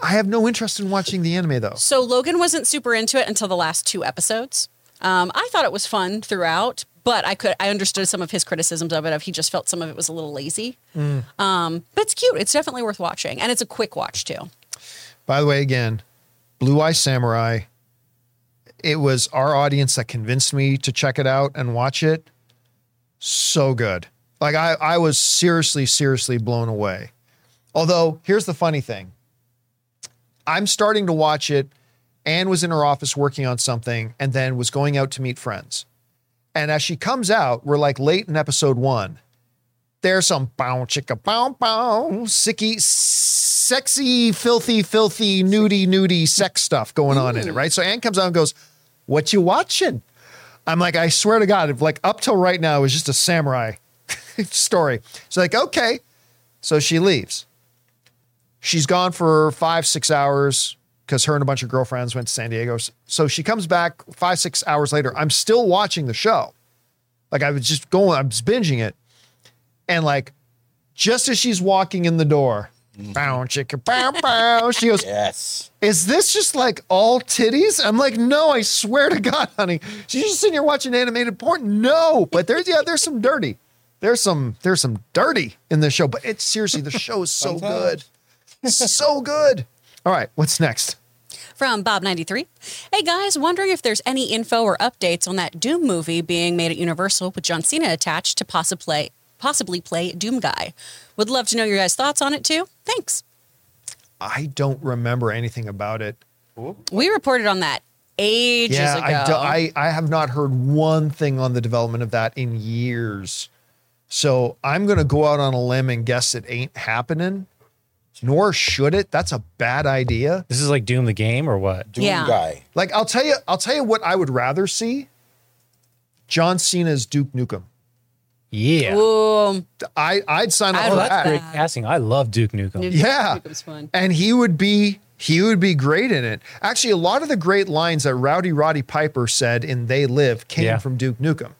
I have no interest in watching the anime though. So Logan wasn't super into it until the last two episodes. Um, I thought it was fun throughout, but I could I understood some of his criticisms of it. Of he just felt some of it was a little lazy. Mm. Um, but it's cute. It's definitely worth watching, and it's a quick watch too. By the way, again, Blue Eye Samurai. It was our audience that convinced me to check it out and watch it. So good. Like I, I was seriously, seriously blown away. Although, here's the funny thing. I'm starting to watch it. Anne was in her office working on something and then was going out to meet friends. And as she comes out, we're like late in episode one. There's some bow chicka bow bow sicky, sexy, filthy, filthy, nudie, nudie sex stuff going on in it, right? So Anne comes out and goes, What you watching? I'm like, I swear to God, if like up till right now it was just a samurai story. She's like, okay. So she leaves. She's gone for five, six hours because her and a bunch of girlfriends went to San Diego. So she comes back five, six hours later. I'm still watching the show. Like I was just going, I'm just binging it. And like, just as she's walking in the door, mm-hmm. bow, chicka, bow, bow, she goes, Yes. is this just like all titties? I'm like, no, I swear to God, honey. She's just sitting here watching animated porn. No, but there's yeah, there's some dirty. There's some there's some dirty in the show, but it's seriously the show is so good, so good. All right, what's next? From Bob93. Hey guys, wondering if there's any info or updates on that Doom movie being made at Universal with John Cena attached to possibly possibly play Doom Guy. Would love to know your guys' thoughts on it too. Thanks. I don't remember anything about it. We reported on that ages Yeah, ago. I, do, I I have not heard one thing on the development of that in years. So I'm going to go out on a limb and guess it ain't happening. Nor should it. That's a bad idea. This is like Doom the game or what? Doom Yeah. guy. Like I'll tell you, I'll tell you what I would rather see. John Cena's Duke Nukem. Yeah. Ooh, I I'd sign up I'd for that. that. Great casting. I love Duke Nukem. Nukem- Yeah, Nukem's fun. and he would be he would be great in it. Actually, a lot of the great lines that Rowdy Roddy Piper said in They Live came Yeah. from Duke Nukem.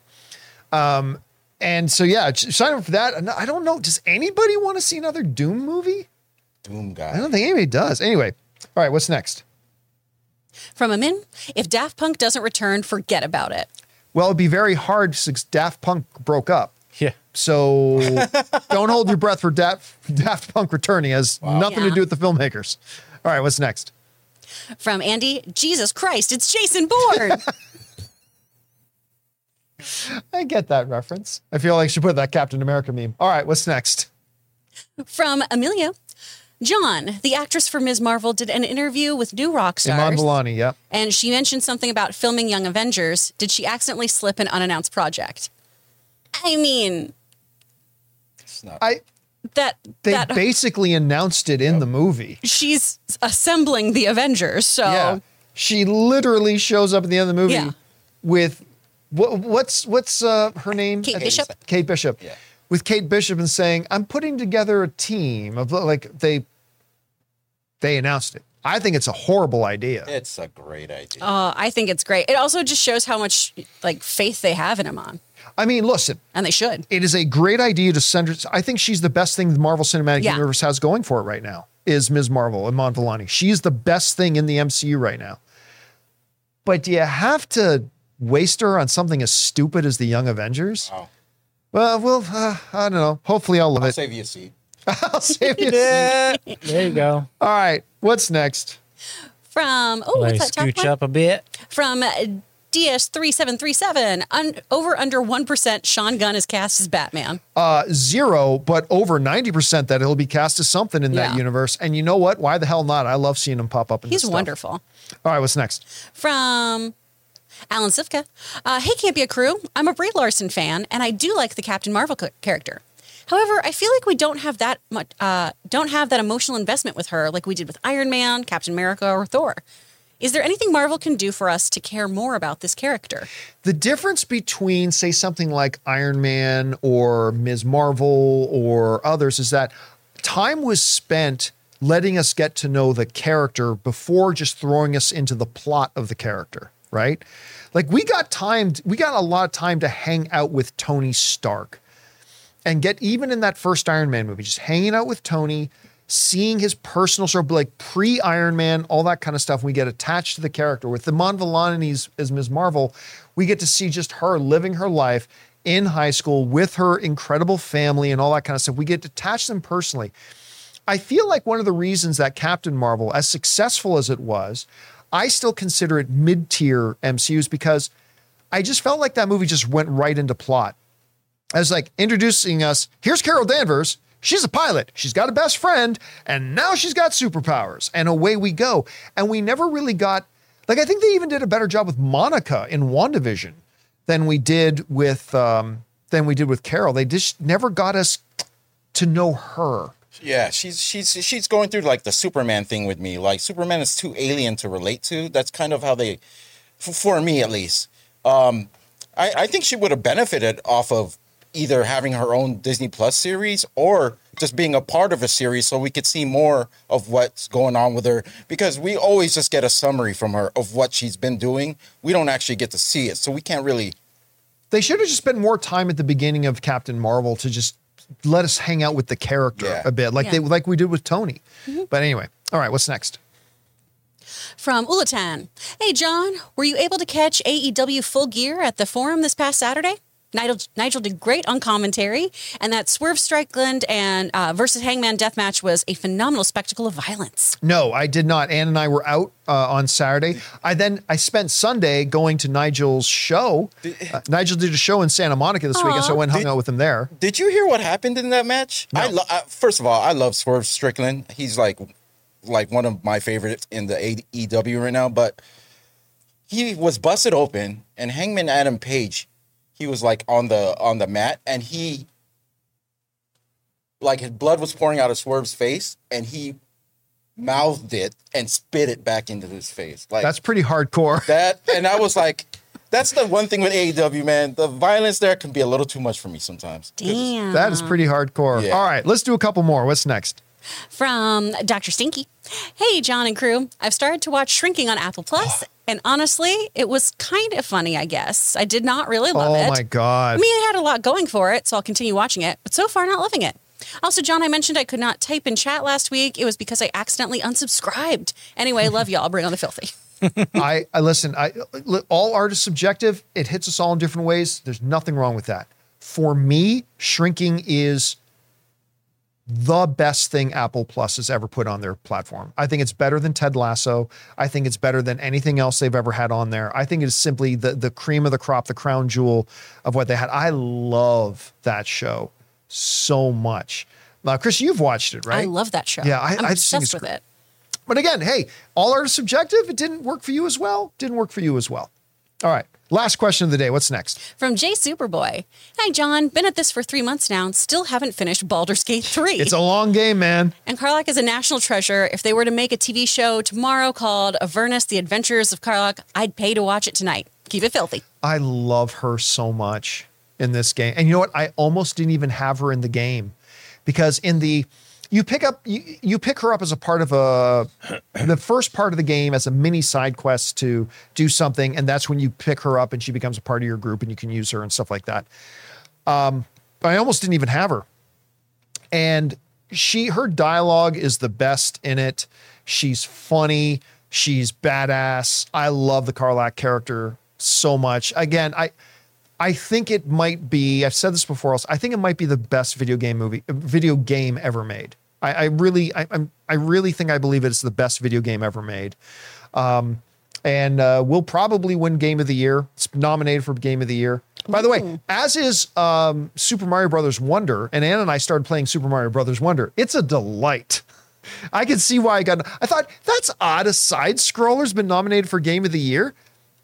Um, and so yeah, sign up for that. I don't know, does anybody want to see another Doom movie? Doom I don't think anybody does. Anyway, all right, what's next? From Amin, if Daft Punk doesn't return, forget about it. Well, it'd be very hard since Daft Punk broke up. Yeah. So don't hold your breath for Daft, Daft Punk returning. It has nothing to do with the filmmakers. All right, what's next? From Andy, Jesus Christ, it's Jason Bourne. I get that reference. I feel like she put that Captain America meme. All right, what's next? From Amelia, John, the actress for Ms. Marvel, did an interview with New Rock Iman Stars. Vellani, yep. and she mentioned something about filming Young Avengers. Did she accidentally slip an unannounced project? I mean, It's not. I that they that basically announced it in the movie. she's assembling the Avengers. So Yeah. She literally shows up at the end of the movie Yeah. with what, what's what's uh, her name? Kate Bishop. Kate Bishop. Yeah. With Kate Bishop and saying, "I'm putting together a team of like they they announced it. I think it's a horrible idea. It's a great idea. uh, I think it's great. It also just shows how much like faith they have in Iman, I mean, listen, and they should. it is a great idea to send her. I think she's the best thing the Marvel Cinematic Yeah. Universe has going for it right now. Is Ms. Marvel and Mon Vellani? She's the best thing in the MCU right now. But do you have to waste her on something as stupid as the Young Avengers? Wow. Well, well, uh, I don't know. Hopefully, I'll love I'll it. save you a seat. I'll save you. Yeah. There you go. All right. What's next? From oh, Let me what's that top scooch one? up a bit. From DS3737, over under 1% Sean Gunn is cast as Batman. Uh, zero, but over 90% that he'll be cast as something in that Yeah. universe. And you know what? Why the hell not? I love seeing him pop up in He's this stuff. wonderful. All right. What's next? From Alan Sivka. Uh, hey, Campea crew. I'm a Brie Larson fan, and I do like the Captain Marvel co- character. However, I feel like we don't have that much, uh, don't have that emotional investment with her like we did with Iron Man, Captain America, or Thor. Is there anything Marvel can do for us to care more about this character? The difference between, say, something like Iron Man or Ms. Marvel or others is that time was spent letting us get to know the character before just throwing us into the plot of the character, right? Like we got time, we got a lot of time to hang out with Tony Stark and get even in that first Iron Man movie, just hanging out with Tony, seeing his personal sort of like pre Iron Man, all that kind of stuff. We get attached to the character. With the Mon Vellani's as Ms. Marvel, we get to see just her living her life in high school with her incredible family and all that kind of stuff. We get attached to them personally. I feel like one of the reasons that Captain Marvel, as successful as it was, I still consider it mid tier MCUs because I just felt like that movie just went right into plot as like introducing us. Here's Carol Danvers. She's a pilot. She's got a best friend, and now she's got superpowers. And away we go. And we never really got like I think they even did a better job with Monica in WandaVision than we did with um, than we did with Carol. They just never got us to know her. Yeah, she's she's she's going through like the Superman thing with me. Like Superman is too alien to relate to. That's kind of how they, for me at least. Um, I, I think she would have benefited off of either having her own Disney Plus series or just being a part of a series so we could see more of what's going on with her because we always just get a summary from her of what she's been doing. We don't actually get to see it, so we can't really They should have just spent more time at the beginning of Captain Marvel to just let us hang out with the character Yeah. a bit, like they like we did with Tony. Mm-hmm. But anyway, all right, what's next? From Ulatan. Hey, John, were you able to catch AEW Full Gear at the Forum this past Saturday? Nigel, Nigel did great on commentary, and that Swerve Strickland and uh, versus Hangman death match was a phenomenal spectacle of violence. No, I did not. Ann and I were out uh, on Saturday. I then I spent Sunday going to Nigel's show. Uh, Nigel did a show in Santa Monica this weekend, so I went and hung Did- out with him there. Did you hear what happened in that match? I, lo- I first of all, I love Swerve Strickland. He's like like one of my favorites in the AEW right now. But he was busted open, and Hangman Adam Page, he was like on the on the mat, and he like his blood was pouring out of Swerve's face, and he mouthed it and spit it back into his face. Like That's pretty hardcore. that, and I was like. That's the one thing with AEW, man. The violence there can be a little too much for me sometimes. Damn. That is pretty hardcore. Yeah. All right, let's do a couple more. What's next? From Dr. Stinky. Hey, John and crew. I've started to watch Shrinking on Apple Plus, and honestly, it was kind of funny, I guess. I did not really love oh it. Oh my god. I mean, it had a lot going for it, so I'll continue watching it, but so far, not loving it. Also, John, I mentioned I could not type in chat last week. It was because I accidentally unsubscribed. Anyway, love y'all. Bring on the filthy. I, I listen. I all art is subjective. It hits us all in different ways. There's nothing wrong with that. For me, shrinking is the best thing Apple Plus has ever put on their platform. I think it's better than Ted Lasso. I think it's better than anything else they've ever had on there. I think it is simply the the cream of the crop, the crown jewel of what they had. I love that show so much. Now, Chris, you've watched it, right? I love that show. Yeah, I- I'm I just think obsessed with it. But again, hey, all art is subjective. It didn't work for you as well. Didn't work for you as well. All right. Last question of the day. What's next? From Jay Superboy. Hi, John. Been at this for three months now and still haven't finished Baldur's Gate 3. It's a long game, man. and Karlach is a national treasure. If they were to make a TV show tomorrow called Avernus, The Adventures of Karlach, I'd pay to watch it tonight. Keep it filthy. I love her so much in this game. And you know what? I almost didn't even have her in the game because in the you pick up you, you pick her up as a part of a the first part of the game as a mini side quest to do something and that's when you pick her up and she becomes a part of your group and you can use her and stuff like that. Um I almost didn't even have her. and she her dialogue is the best in it. She's funny, she's badass. I love the Karlach character so much. Again, I I think it might be. I've said this before. Also, I think it might be the best video game movie, video game ever made. I, I really, I, I'm, I really think I believe it's the best video game ever made. Um, and uh, will probably win Game of the Year. It's nominated for Game of the Year. By the way, as is um, Super Mario Brothers Wonder, and Anna and I started playing Super Mario Brothers Wonder. It's a delight. I can see why I got. I thought that's odd. A side scroller's been nominated for Game of the Year.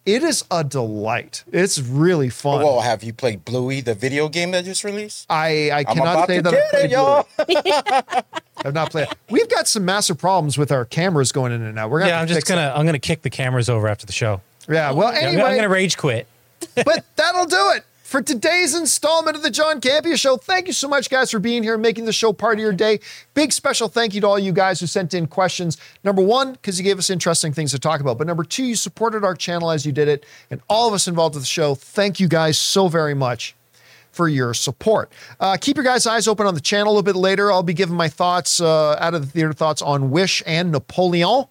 It is a delight. It's really fun. Well, have you played Bluey, the video game that just released? I, I I'm cannot about say to that get I've played it, y'all. I've not played. We've got some massive problems with our cameras going in and out. We're gonna Yeah, I'm just gonna I'm gonna kick the cameras over after the show. Yeah. Well, Yeah, I'm, anyway, gonna, I'm gonna rage quit. but that'll do it for today's installment of the John Campea Show. Thank you so much, guys, for being here and making the show part of your day. Big special thank you to all you guys who sent in questions. Number one, because you gave us interesting things to talk about. But number two, you supported our channel as you did it. And all of us involved with the show, thank you guys so very much for your support. Uh, keep your guys' eyes open on the channel a little bit later. I'll be giving my thoughts, uh, out of the theater thoughts on Wish and Napoleon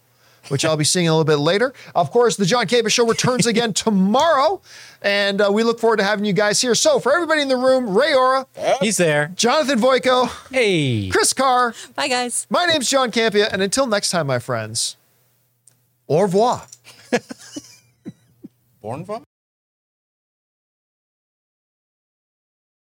which I'll be seeing a little bit later. Of course, the John Cable Show returns again tomorrow, and uh, we look forward to having you guys here. So, for everybody in the room, Ray Ora, He's there. Jonathan Voico, Hey. Chris Carr, Bye, guys. my name's John Campea, and until next time, my friends, au revoir. Born